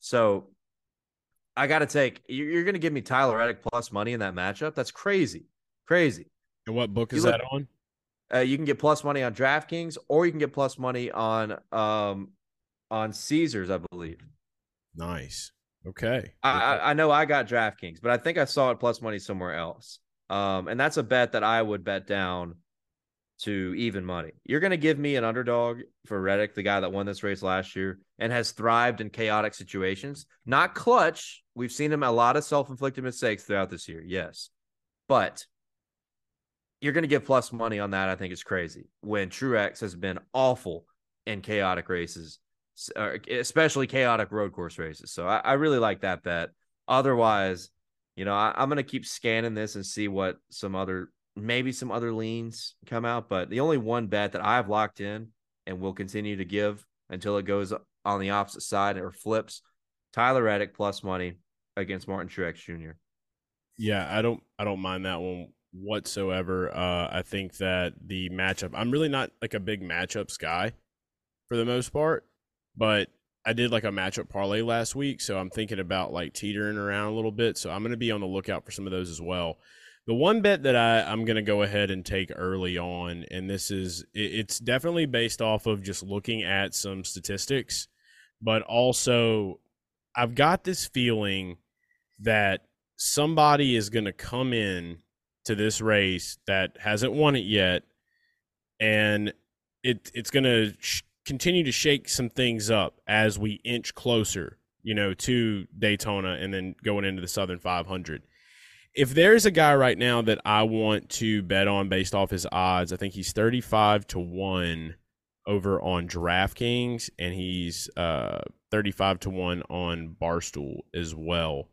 So I got to take, you're going to give me Tyler Reddick plus money in that matchup? That's crazy. Crazy. And what book is look, that on? Uh, you can get plus money on DraftKings, or you can get plus money on um on Caesars, I believe. Nice. Okay. I, I know I got DraftKings, but I think I saw it plus money somewhere else. Um, and that's a bet that I would bet down to even money. You're going to give me an underdog for Reddick, the guy that won this race last year and has thrived in chaotic situations. Not clutch. We've seen him a lot of self inflicted mistakes throughout this year. Yes. But you're going to give plus money on that. I think it's crazy when Truex has been awful in chaotic races especially chaotic road course races. So I, I really like that bet. Otherwise, you know, I, I'm going to keep scanning this and see what some other, maybe some other leans come out. But the only one bet that I've locked in and will continue to give until it goes on the opposite side or flips Tyler Reddick plus money against Martin Truex Jr. Yeah, I don't, I don't mind that one whatsoever. Uh, I think that the matchup, I'm really not like a big matchups guy for the most part. But I did like a matchup parlay last week, so I'm thinking about like teetering around a little bit. So I'm going to be on the lookout for some of those as well. The one bet that I, I'm going to go ahead and take early on, and this is it's definitely based off of just looking at some statistics, but also I've got this feeling that somebody is going to come in to this race that hasn't won it yet, and it it's going to sh- continue to shake some things up as we inch closer, you know, to Daytona and then going into the Southern 500. If there's a guy right now that I want to bet on based off his odds, I think he's 35 to 1 over on DraftKings and he's uh, 35 to 1 on Barstool as well.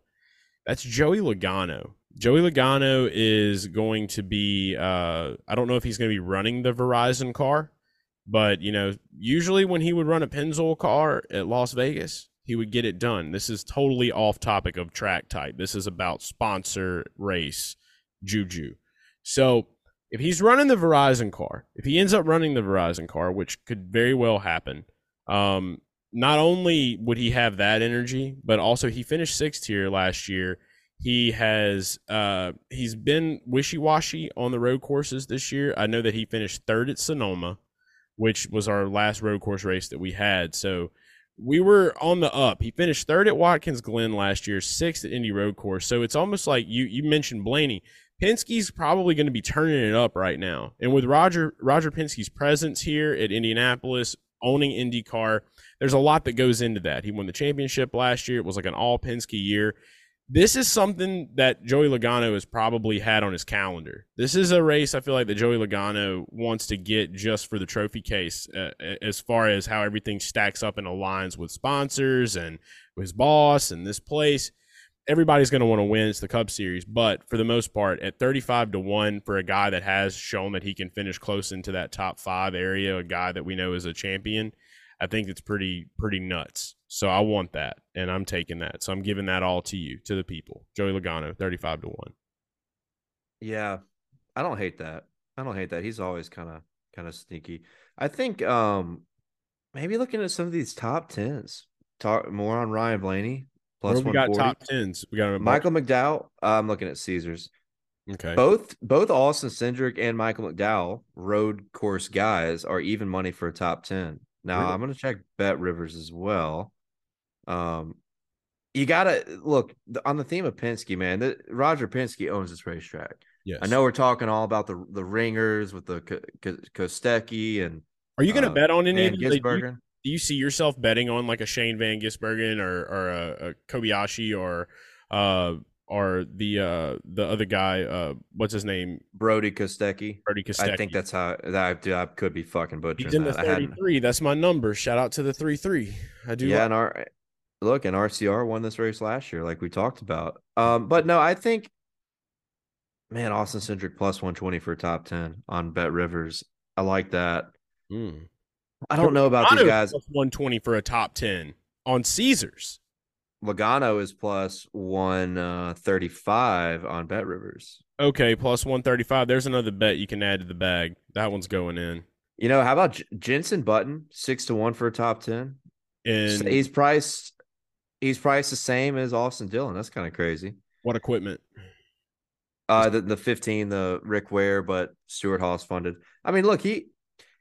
That's Joey Logano. Joey Logano is going to be uh, I don't know if he's going to be running the Verizon car but, you know, usually when he would run a Pennzoil car at Las Vegas, he would get it done. This is totally off topic of track type. This is about sponsor race juju. So if he's running the Verizon car, if he ends up running the Verizon car, which could very well happen, um, not only would he have that energy, but also he finished sixth here last year. He has uh, he's been wishy washy on the road courses this year. I know that he finished third at Sonoma which was our last road course race that we had. So we were on the up. He finished third at Watkins Glen last year, sixth at Indy Road Course. So it's almost like you you mentioned Blaney. Penske's probably going to be turning it up right now. And with Roger Roger Penske's presence here at Indianapolis, owning IndyCar, there's a lot that goes into that. He won the championship last year. It was like an all Penske year this is something that Joey Logano has probably had on his calendar. This is a race I feel like that Joey Logano wants to get just for the trophy case, uh, as far as how everything stacks up and aligns with sponsors and his boss and this place. Everybody's going to want to win. It's the Cup Series, but for the most part, at thirty-five to one for a guy that has shown that he can finish close into that top five area, a guy that we know is a champion, I think it's pretty pretty nuts. So I want that, and I'm taking that. So I'm giving that all to you, to the people. Joey Logano, thirty-five to one. Yeah, I don't hate that. I don't hate that. He's always kind of kind of sneaky. I think um maybe looking at some of these top tens. Talk more on Ryan Blaney. Plus we got top tens. We got Michael McDowell. Uh, I'm looking at Caesars. Okay. Both both Austin Cindric and Michael McDowell, road course guys, are even money for a top ten. Now really? I'm gonna check Bet Rivers as well. Um, you gotta look on the theme of Penske, man. The, Roger Penske owns this racetrack. Yes, I know we're talking all about the the ringers with the Kostecki and. Are you gonna uh, bet on any of these? Do, do you see yourself betting on like a Shane Van Gisbergen or or a, a Kobayashi or uh or the uh the other guy uh what's his name Brodie Kostecki Brodie Kostecki I think that's how that I, I could be fucking butchering he's in that. the 33 that's my number shout out to the three three. I do yeah like- and our look, and RCR won this race last year, like we talked about. Um, but no, I think, man, Austin Cindric plus 120 for a top 10 on Bet Rivers. I like that. Mm. I don't know about these guys. 120 for a top 10 on Caesars. Logano is plus 135 on Bet Rivers. Okay, plus 135. There's another bet you can add to the bag. That one's going in. You know, how about J- Jenson Button, six to one for a top 10? And he's priced He's priced the same as Austin Dillon. That's kind of crazy. What equipment? Uh, the the fifteen, the Rick Ware, but Stewart-Haas funded. I mean, look, he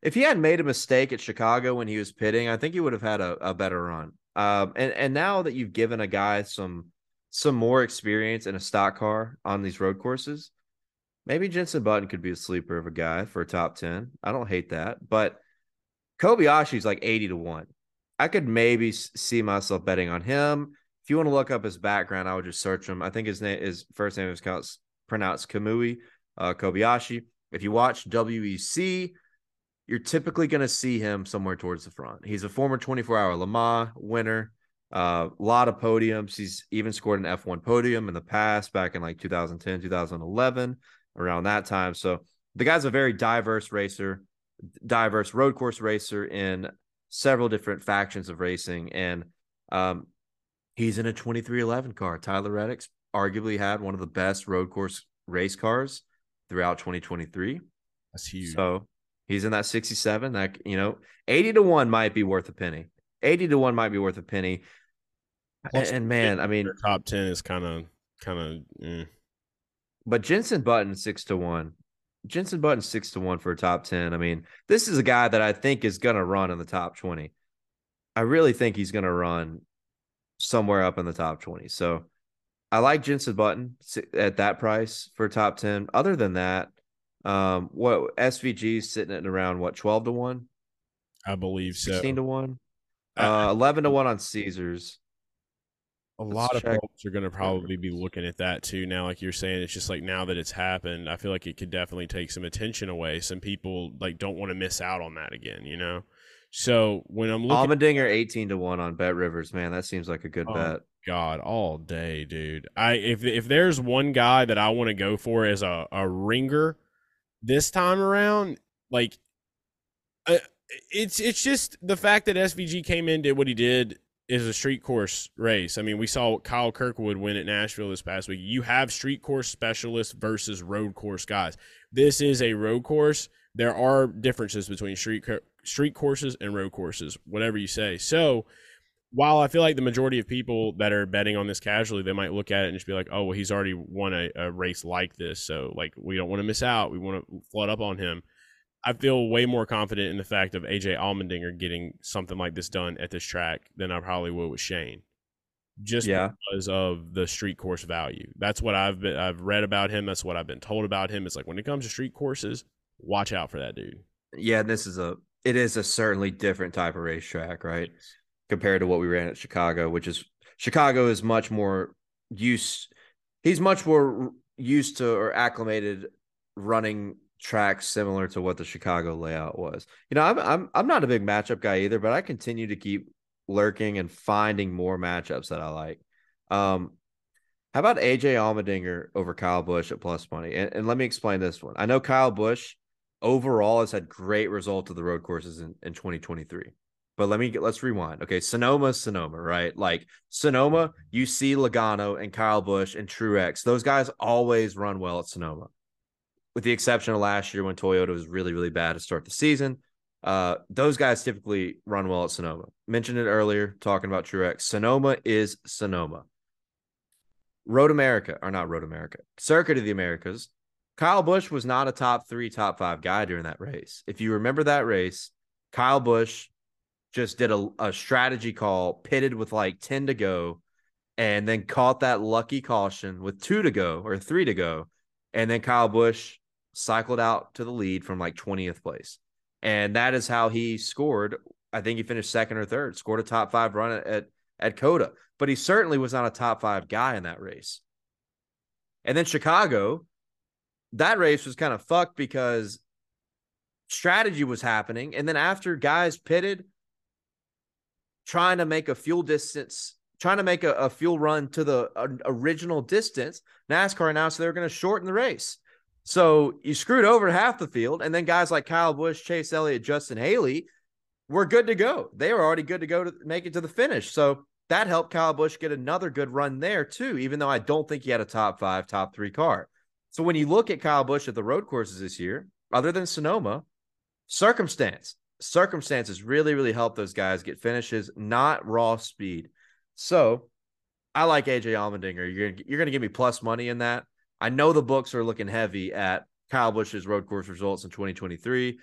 if he hadn't made a mistake at Chicago when he was pitting, I think he would have had a, a better run. Um, and and now that you've given a guy some some more experience in a stock car on these road courses, maybe Jenson Button could be a sleeper of a guy for a top ten. I don't hate that, but Kobayashi's like eighty to one. I could maybe see myself betting on him. If you want to look up his background, I would just search him. I think his name, his first name is pronounced Kamui uh, Kobayashi. If you watch WEC, you're typically going to see him somewhere towards the front. He's a former 24 hour Le Mans winner, a uh, lot of podiums. He's even scored an F1 podium in the past, back in like 2010, 2011, around that time. So the guy's a very diverse racer, diverse road course racer in several different factions of racing, and um, he's in a 23XI car. Tyler Reddick's arguably had one of the best road course race cars throughout 2023. That's huge. So he's in that 67. That you know, 80 to one might be worth a penny. 80 to 1 might be worth a penny. Plus, and, and man, I mean, top ten is kind of kind of. Eh. but Jenson Button 6 to 1. Jenson Button 6 to 1 for a top 10. I mean, this is a guy that I think is going to run in the top 20. I really think he's going to run somewhere up in the top 20. So I like Jenson Button at that price for top 10. Other than that, um, what SVG is sitting at around what 12 to 1? I believe 16 so. to 1. I- Uh, 11 to 1 on Caesars. A Let's lot of folks are going to probably be looking at that too now. Like you're saying, it's just like now that it's happened, I feel like it could definitely take some attention away. Some people like don't want to miss out on that again, you know. So when I'm looking, Allmendinger 18 to 1 on Bet Rivers. Man, that seems like a good Oh, bet. God, all day, dude. I if if there's one guy that I want to go for as a a ringer this time around, like, uh, it's it's just the fact that SVG came in did what he did is a street course race. I mean, we saw Kyle Kirkwood win at Nashville this past week. You have street course specialists versus road course guys. This is a road course. There are differences between street street courses and road courses, whatever you say. So, while I feel like the majority of people that are betting on this casually, they might look at it and just be like, "Oh, well, he's already won a, a race like this, so like we don't want to miss out. We want to flood up on him." I feel way more confident in the fact of AJ Allmendinger getting something like this done at this track than I probably would with Shane, just Yeah. because of the street course value. That's what I've been I've read about him. That's what I've been told about him. It's like when it comes to street courses, watch out for that dude. Yeah, this is a it is a certainly different type of racetrack, right? Compared to what we ran at Chicago, which is Chicago is much more used he's much more used to or acclimated running tracks similar to what the Chicago layout was. You know, I'm I'm I'm not a big matchup guy either, but I continue to keep lurking and finding more matchups that I like. Um how about AJ Allmendinger over Kyle Busch at plus money? And, and let me explain this one. I know Kyle Busch overall has had great results of the road courses in, in 2023. But let me get let's rewind. Okay, Sonoma, Sonoma, right? Like Sonoma, you see Logano and Kyle Busch and Truex. Those guys always run well at Sonoma, with the exception of last year when Toyota was really, really bad to start the season. Uh, those guys typically run well at Sonoma. Mentioned it earlier, talking about Truex. Sonoma is Sonoma. Road America, or not Road America, Circuit of the Americas. Kyle Busch was not a top three, top five guy during that race. If you remember that race, Kyle Busch just did a, a strategy call, pitted with like 10 to go, and then caught that lucky caution with two to go or three to go. And then Kyle Busch cycled out to the lead from like 20th place. And that is how he scored. I think he finished second or third, scored a top five run at, at, at COTA, but he certainly was not a top five guy in that race. And then Chicago, that race was kind of fucked because strategy was happening. And then after guys pitted, trying to make a fuel distance, trying to make a, a fuel run to the uh, original distance, NASCAR announced they were going to shorten the race. So you screwed over half the field. And then guys like Kyle Busch, Chase Elliott, Justin Haley were good to go. They were already good to go to make it to the finish. So that helped Kyle Busch get another good run there, too, even though I don't think he had a top five, top three car. So when you look at Kyle Busch at the road courses this year, other than Sonoma, circumstance, circumstances really, really help those guys get finishes, not raw speed. So I like AJ Allmendinger. You're you're gonna give me plus money in that. I know the books are looking heavy at Kyle Busch's road course results in 2023.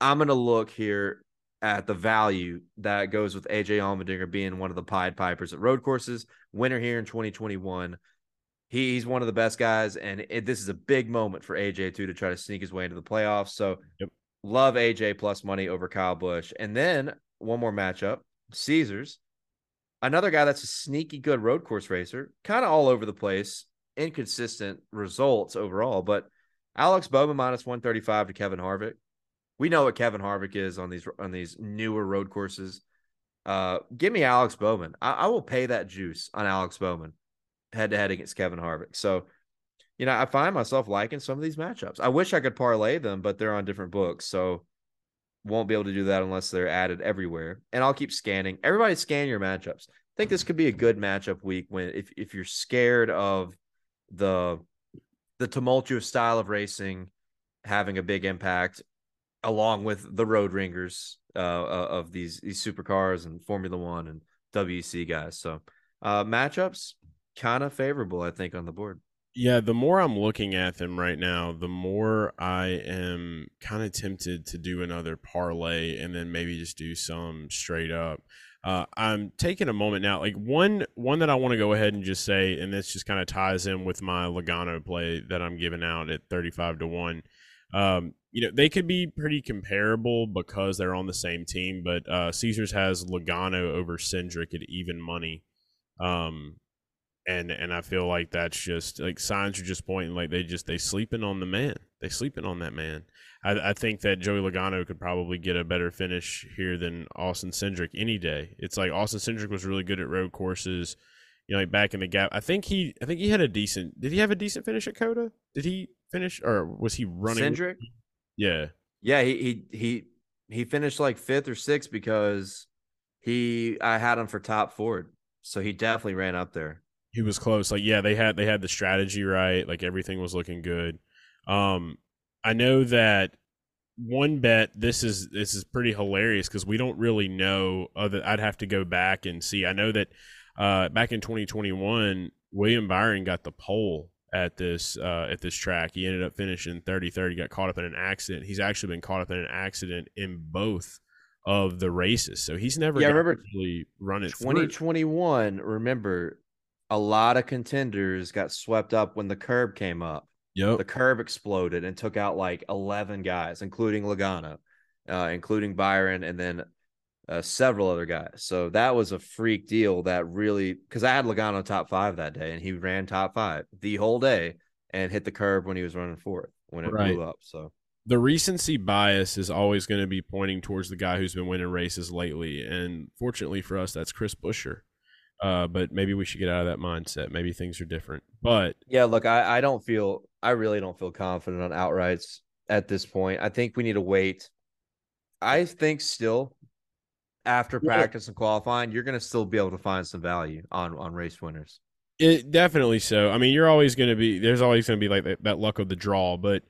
I'm gonna look here at the value that goes with AJ Allmendinger being one of the Pied Pipers at road courses, winner here in 2021. He, he's one of the best guys, and it, this is a big moment for AJ too to try to sneak his way into the playoffs. So, Yep. love AJ plus money over Kyle Busch, and then one more matchup: Caesars, another guy that's a sneaky good road course racer, kind of all over the place, inconsistent results overall, but Alex Bowman minus 135 to Kevin Harvick. We know what Kevin Harvick is on these on these newer road courses. Uh, give me Alex Bowman. I, I will pay that juice on Alex Bowman head to head against Kevin Harvick. So, you know, I find myself liking some of these matchups. I wish I could parlay them, but they're on different books. So won't be able to do that unless they're added everywhere. And I'll keep scanning. Everybody scan your matchups. I think this could be a good matchup week when if if you're scared of the the tumultuous style of racing having a big impact, along with the road ringers uh, of these these supercars and Formula One and WC guys. So uh, matchups kind of favorable, I think, on the board. Yeah, the more I'm looking at them right now, the more I am kind of tempted to do another parlay and then maybe just do some straight up. Uh, I'm taking a moment now, like one one that I want to go ahead and just say, and this just kind of ties in with my Logano play that I'm giving out at 35 to one. Um, you know, they could be pretty comparable because they're on the same team, but uh, Caesars has Logano over Cindric at even money. Um, and and I feel like that's just like signs are just pointing like they just they sleeping on the man. They sleeping on that man. I, I think that Joey Logano could probably get a better finish here than Austin Cindric any day. It's like Austin Cindric was really good at road courses, you know, like back in the gap. I think he I think he had a decent. Did he have a decent finish at COTA? Did he finish or was he running? Cindric. Yeah. Yeah. He he he he finished like fifth or sixth because he I had him for top Ford, so he definitely ran up there he was close. Like yeah, they had they had the strategy right. Like everything was looking good. Um, I know that one bet. This is this is pretty hilarious because we don't really know. Other, I'd have to go back and see. I know that uh, back in 2021, William Byron got the pole at this uh, at this track. He ended up finishing 33rd. He got caught up in an accident. He's actually been caught up in an accident in both of the races. So he's never yeah, remember really run it 2021, through. remember a lot of contenders got swept up when the curb came up. Yep. The curb exploded and took out like 11 guys, including Logano, uh, including Byron, and then uh, several other guys. So that was a freak deal that really, because I had Logano top five that day and he ran top five the whole day and hit the curb when he was running fourth when it right. blew up. So the recency bias is always going to be pointing towards the guy who's been winning races lately. And fortunately for us, that's Chris Buescher. Uh, but maybe we should get out of that mindset. Maybe things are different. But yeah, look, I, I don't feel I really don't feel confident on outrights at this point. I think we need to wait. I think still after yeah. practice and qualifying, you're gonna still be able to find some value on on race winners. It definitely so. I mean, you're always going to be there's always going to be like that, that luck of the draw, but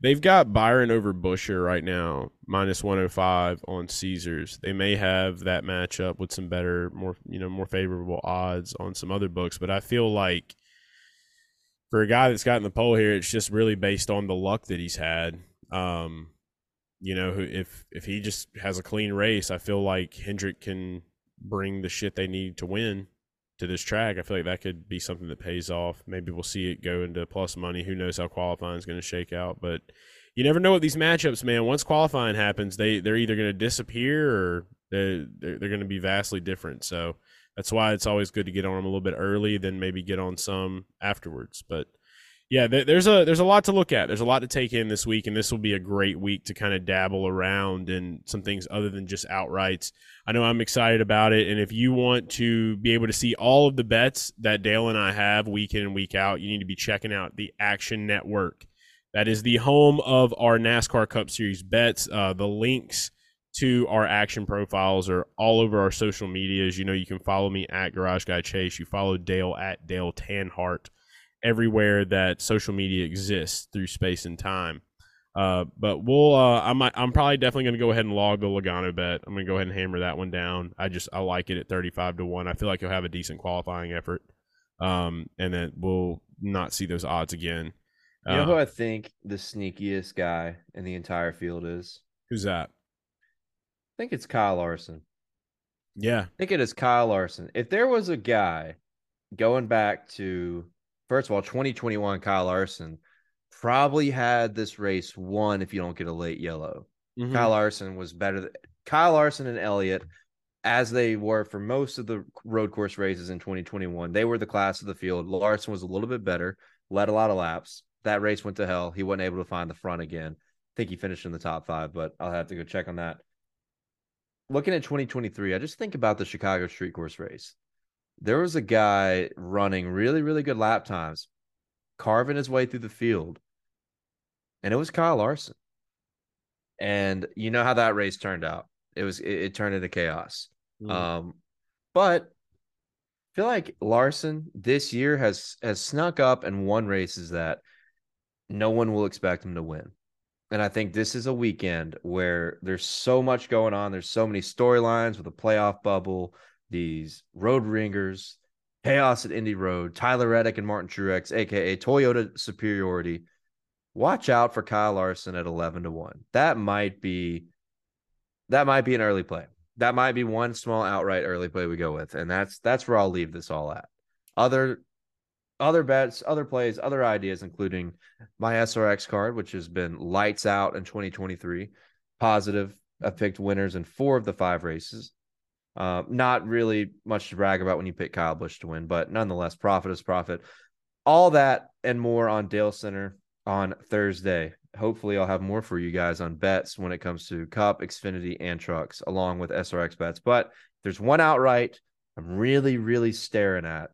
They've got Byron over Buescher right now, minus 105 on Caesars. They may have that matchup with some better, more you know, more favorable odds on some other books, but I feel like for a guy that's gotten the pole here, it's just really based on the luck that he's had. Um, you know, if if he just has a clean race, I feel like Hendrick can bring the shit they need to win to this track. I feel like that could be something that pays off. Maybe we'll see it go into plus money. Who knows how qualifying is going to shake out? But you never know what these matchups, man. Once qualifying happens, they they're either going to disappear or they're they're, they're going to be vastly different. So that's why it's always good to get on them a little bit early, then maybe get on some afterwards. But yeah, there's a there's a lot to look at. There's a lot to take in this week, and this will be a great week to kind of dabble around in some things other than just outrights. I know I'm excited about it, and if you want to be able to see all of the bets that Dale and I have week in and week out, you need to be checking out the Action Network. That is the home of our NASCAR Cup Series bets. Uh, the links to our action profiles are all over our social medias. You know, you can follow me at Garage Guy Chase. You follow Dale at Dale Tanhardt everywhere that social media exists through space and time. Uh, but we'll uh, I'm I'm probably definitely going to go ahead and log the Logano bet. I'm going to go ahead and hammer that one down. I just I like it at 35 to one. I feel like he'll have a decent qualifying effort, um, and then we'll not see those odds again. You know uh, who I think the sneakiest guy in the entire field is? Who's that? I think it's Kyle Larson. Yeah, I think it is Kyle Larson. If there was a guy going back to first of all, 2021 Kyle Larson probably had this race won if you don't get a late yellow. Mm-hmm. Kyle Larson was better. Than, Kyle Larson and Elliott, as they were for most of the road course races in 2021, they were the class of the field. Larson was a little bit better, led a lot of laps. That race went to hell. He wasn't able to find the front again. I think he finished in the top five, but I'll have to go check on that. Looking at 2023, I just think about the Chicago street course race there was a guy running really, really good lap times, carving his way through the field, and it was Kyle Larson. And you know how that race turned out. It was it, it turned into chaos. Mm. Um, but I feel like Larson this year has has snuck up and won races that no one will expect him to win. And I think this is a weekend where there's so much going on. There's so many storylines with a playoff bubble, these road ringers, chaos at Indy Road, Tyler Reddick and Martin Truex, aka Toyota superiority. Watch out for Kyle Larson at 11 to 1. That might be that might be an early play. That might be one small outright early play we go with. And that's that's where I'll leave this all at. Other other bets, other plays, other ideas, including my SRX card, which has been lights out in 2023. Positive. I picked winners in four of the five races. Uh, not really much to brag about when you pick Kyle Busch to win, but nonetheless, profit is profit. All that and more on Dale Center on Thursday. Hopefully, I'll have more for you guys on bets when it comes to Cup, Xfinity, and trucks, along with SRX bets. But there's one outright I'm really, really staring at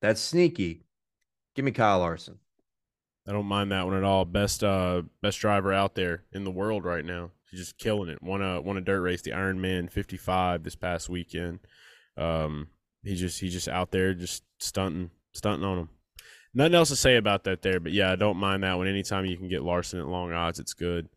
that's sneaky. Give me Kyle Larson. I don't mind that one at all. Best uh best driver out there in the world right now. He's just killing it. Won a won a dirt race, the Ironman 55 this past weekend. Um he just he's just out there just stunting stunting on him. Nothing else to say about that there, but yeah, I don't mind that one. Anytime you can get Larson at long odds, it's good.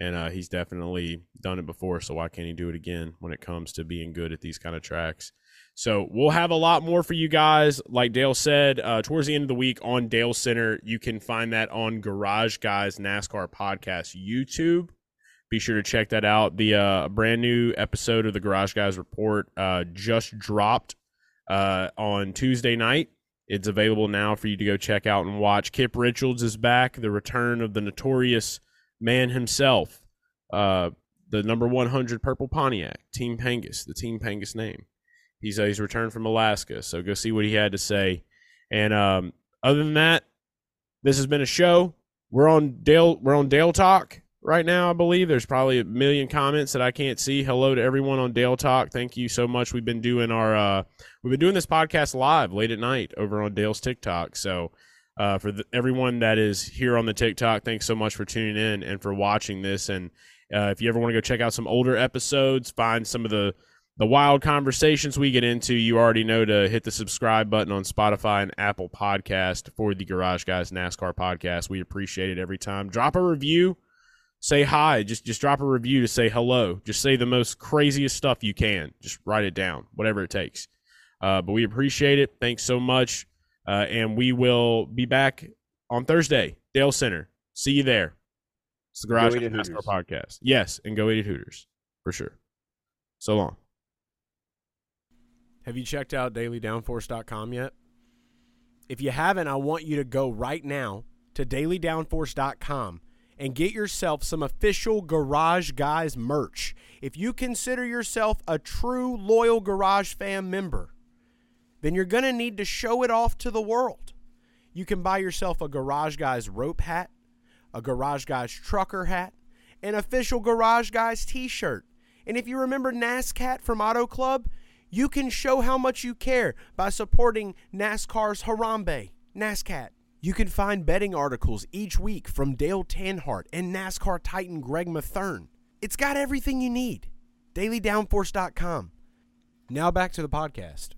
And uh, he's definitely done it before, so why can't he do it again when it comes to being good at these kind of tracks? So we'll have a lot more for you guys. Like Dale said, uh, towards the end of the week on Dale Center, you can find that on Garage Guys NASCAR Podcast YouTube. Be sure to check that out. The uh, brand new episode of the Garage Guys Report uh, just dropped uh, on Tuesday night. It's available now for you to go check out and watch. Kip Richards is back. The return of the notorious man himself, uh, the number 100 Purple Pontiac, Team Pangus, the Team Pangus name. He's he's returned from Alaska, so go see what he had to say. And um, other than that, this has been a show. We're on Dale. We're on Dale Talk right now. I believe there's probably a million comments that I can't see. Hello to everyone on Dale Talk. Thank you so much. We've been doing our uh, we've been doing this podcast live late at night over on Dale's TikTok. So uh, for the, everyone that is here on the TikTok, thanks so much for tuning in and for watching this. And uh, if you ever want to go check out some older episodes, find some of the the wild conversations we get into, you already know to hit the subscribe button on Spotify and Apple Podcast for the Garage Guys NASCAR podcast. We appreciate it every time. Drop a review, say hi, just just drop a review to say hello. Just say the most craziest stuff you can. Just write it down, whatever it takes. Uh, but we appreciate it. Thanks so much, uh, and we will be back on Thursday, Dale Center. See you there. It's the Garage Guys NASCAR podcast. Yes, and go eat at Hooters for sure. So long. Have you checked out dailydownforce.com yet? If you haven't, I want you to go right now to dailydownforce.com and get yourself some official Garage Guys merch. If you consider yourself a true loyal Garage Fam member, then you're going to need to show it off to the world. You can buy yourself a Garage Guys rope hat, a Garage Guys trucker hat, an official Garage Guys t shirt. And if you remember NASCAT from Auto Club, you can show how much you care by supporting NASCAR's Harambe, NASCAT. You can find betting articles each week from Dale Tanhardt and NASCAR Titan Greg Mathern. It's got everything you need. DailyDownForce.com. Now back to the podcast.